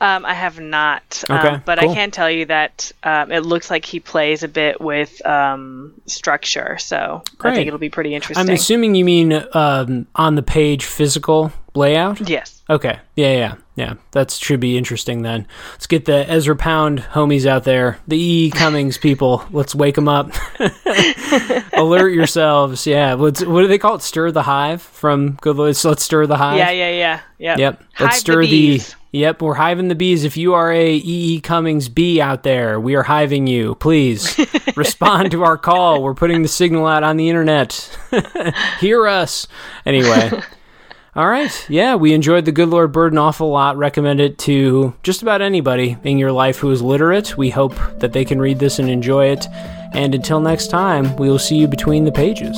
S2: Um, I have not. Um, okay, um, but cool. I can tell you that um, it looks like he plays a bit with um, structure, so Great. I think it'll be pretty interesting.
S1: I'm assuming you mean um, on the page physical layout?
S2: Yes.
S1: Okay. Yeah, yeah, yeah. That should be interesting then. Let's get the Ezra Pound homies out there. The E. Cummings people. Let's wake them up. Alert yourselves. Yeah. What's, what do they call it? Stir the hive from Good Let's, let's stir the hive.
S2: Yeah, yeah, yeah. Yep.
S1: Yep. Let's stir the, the Yep, we're hiving the bees. If you are a E. E. Cummings bee out there, we are hiving you. Please respond to our call. We're putting the signal out on the internet. Hear us. Anyway. All right. Yeah, we enjoyed The Good Lord Bird an awful lot. Recommend it to just about anybody in your life who is literate. We hope that they can read this and enjoy it. And until next time, we will see you between the pages.